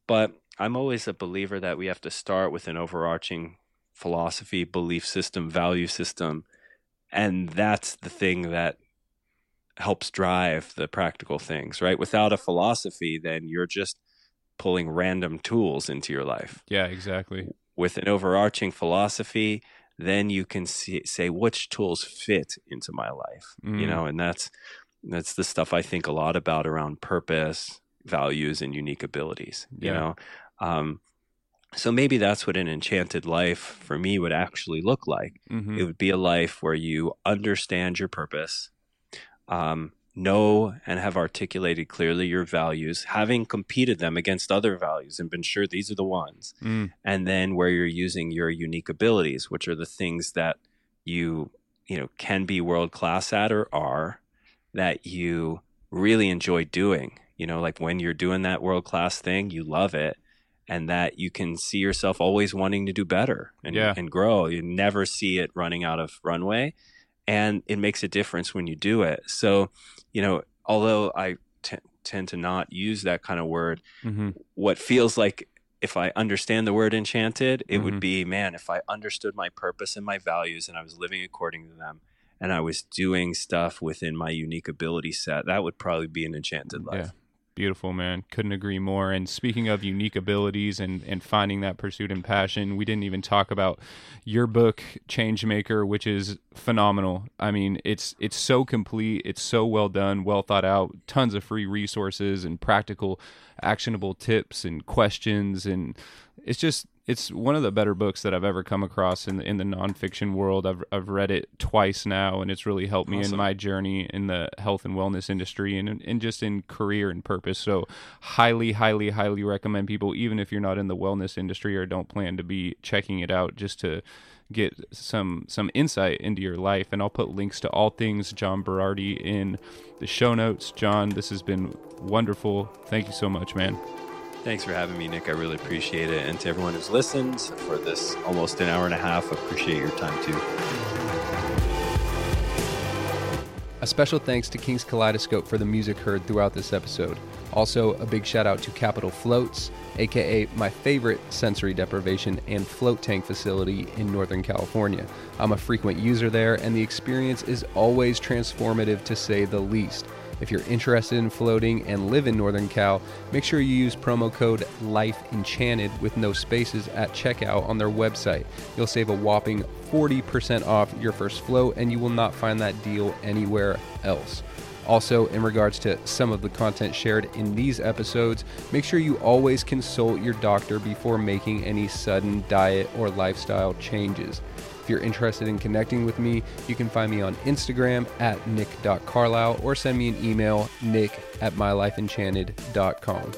S3: But I'm always a believer that we have to start with an overarching philosophy, belief system, value system. And that's the thing that helps drive the practical things, right? Without a philosophy, then you're just pulling random tools into your life
S4: yeah exactly
S3: with an overarching philosophy, then you can see, say which tools fit into my life. You
S4: Mm.
S3: know, and that's that's the stuff I think a lot about around purpose, values, and unique abilities. You
S4: Yeah.
S3: know, um, so maybe that's what an enchanted life for me would actually look like.
S4: Mhm.
S3: It would be a life where you understand your purpose, um, know and have articulated clearly your values, having competed them against other values and been sure these are the ones
S4: Mm.
S3: and then where you're using your unique abilities which are the things that you you know can be world class at or are that you really enjoy doing you know like when you're doing that world class thing you love it and that you can see yourself always wanting to do better and,
S4: Yeah.
S3: and grow you never see it running out of runway and it makes a difference when you do it so you know although i t- tend to not use that kind of word
S4: Mhm.
S3: what feels like if I understand the word enchanted, it
S4: Mhm.
S3: would be, man, if I understood my purpose and my values and I was living according to them and I was doing stuff within my unique ability set, that would probably be an enchanted life.
S4: Yeah. Beautiful, man. Couldn't agree more. And speaking of unique abilities and, and finding that pursuit and passion, we didn't even talk about your book, Changemaker, which is phenomenal. I mean, it's it's so complete, it's so well done, well thought out, tons of free resources and practical, actionable tips and questions and it's just it's one of the better books that I've ever come across in the, in the nonfiction world. I've I've read it twice now, and it's really helped me in my journey in the health and wellness industry and and just in career and purpose. So, highly, highly, highly recommend people, even if you're not in the wellness industry or don't plan to be checking it out, just to get some some insight into your life. And I'll put links to all things John Berardi in the show notes. John, this has been wonderful. Thank you so much, man.
S3: Thanks for having me, Nick. I really appreciate it. And to everyone who's listened for this almost an hour and a half, appreciate your time too.
S4: A special thanks to King's Kaleidoscope for the music heard throughout this episode.
S2: Also, a big shout out to Capital Floats, aka my favorite sensory deprivation and float tank facility in Northern California. I'm a frequent user there, and the experience is always transformative to say the least. If you're interested in floating and live in Northern Cal, make sure you use promo code LIFEEnchanted with no spaces at checkout on their website. You'll save a whopping 40% off your first float, and you will not find that deal anywhere else. Also, in regards to some of the content shared in these episodes, make sure you always consult your doctor before making any sudden diet or lifestyle changes. If you're interested in connecting with me, you can find me on Instagram at nick.carlisle or send me an email, nick at mylifeenchanted.com.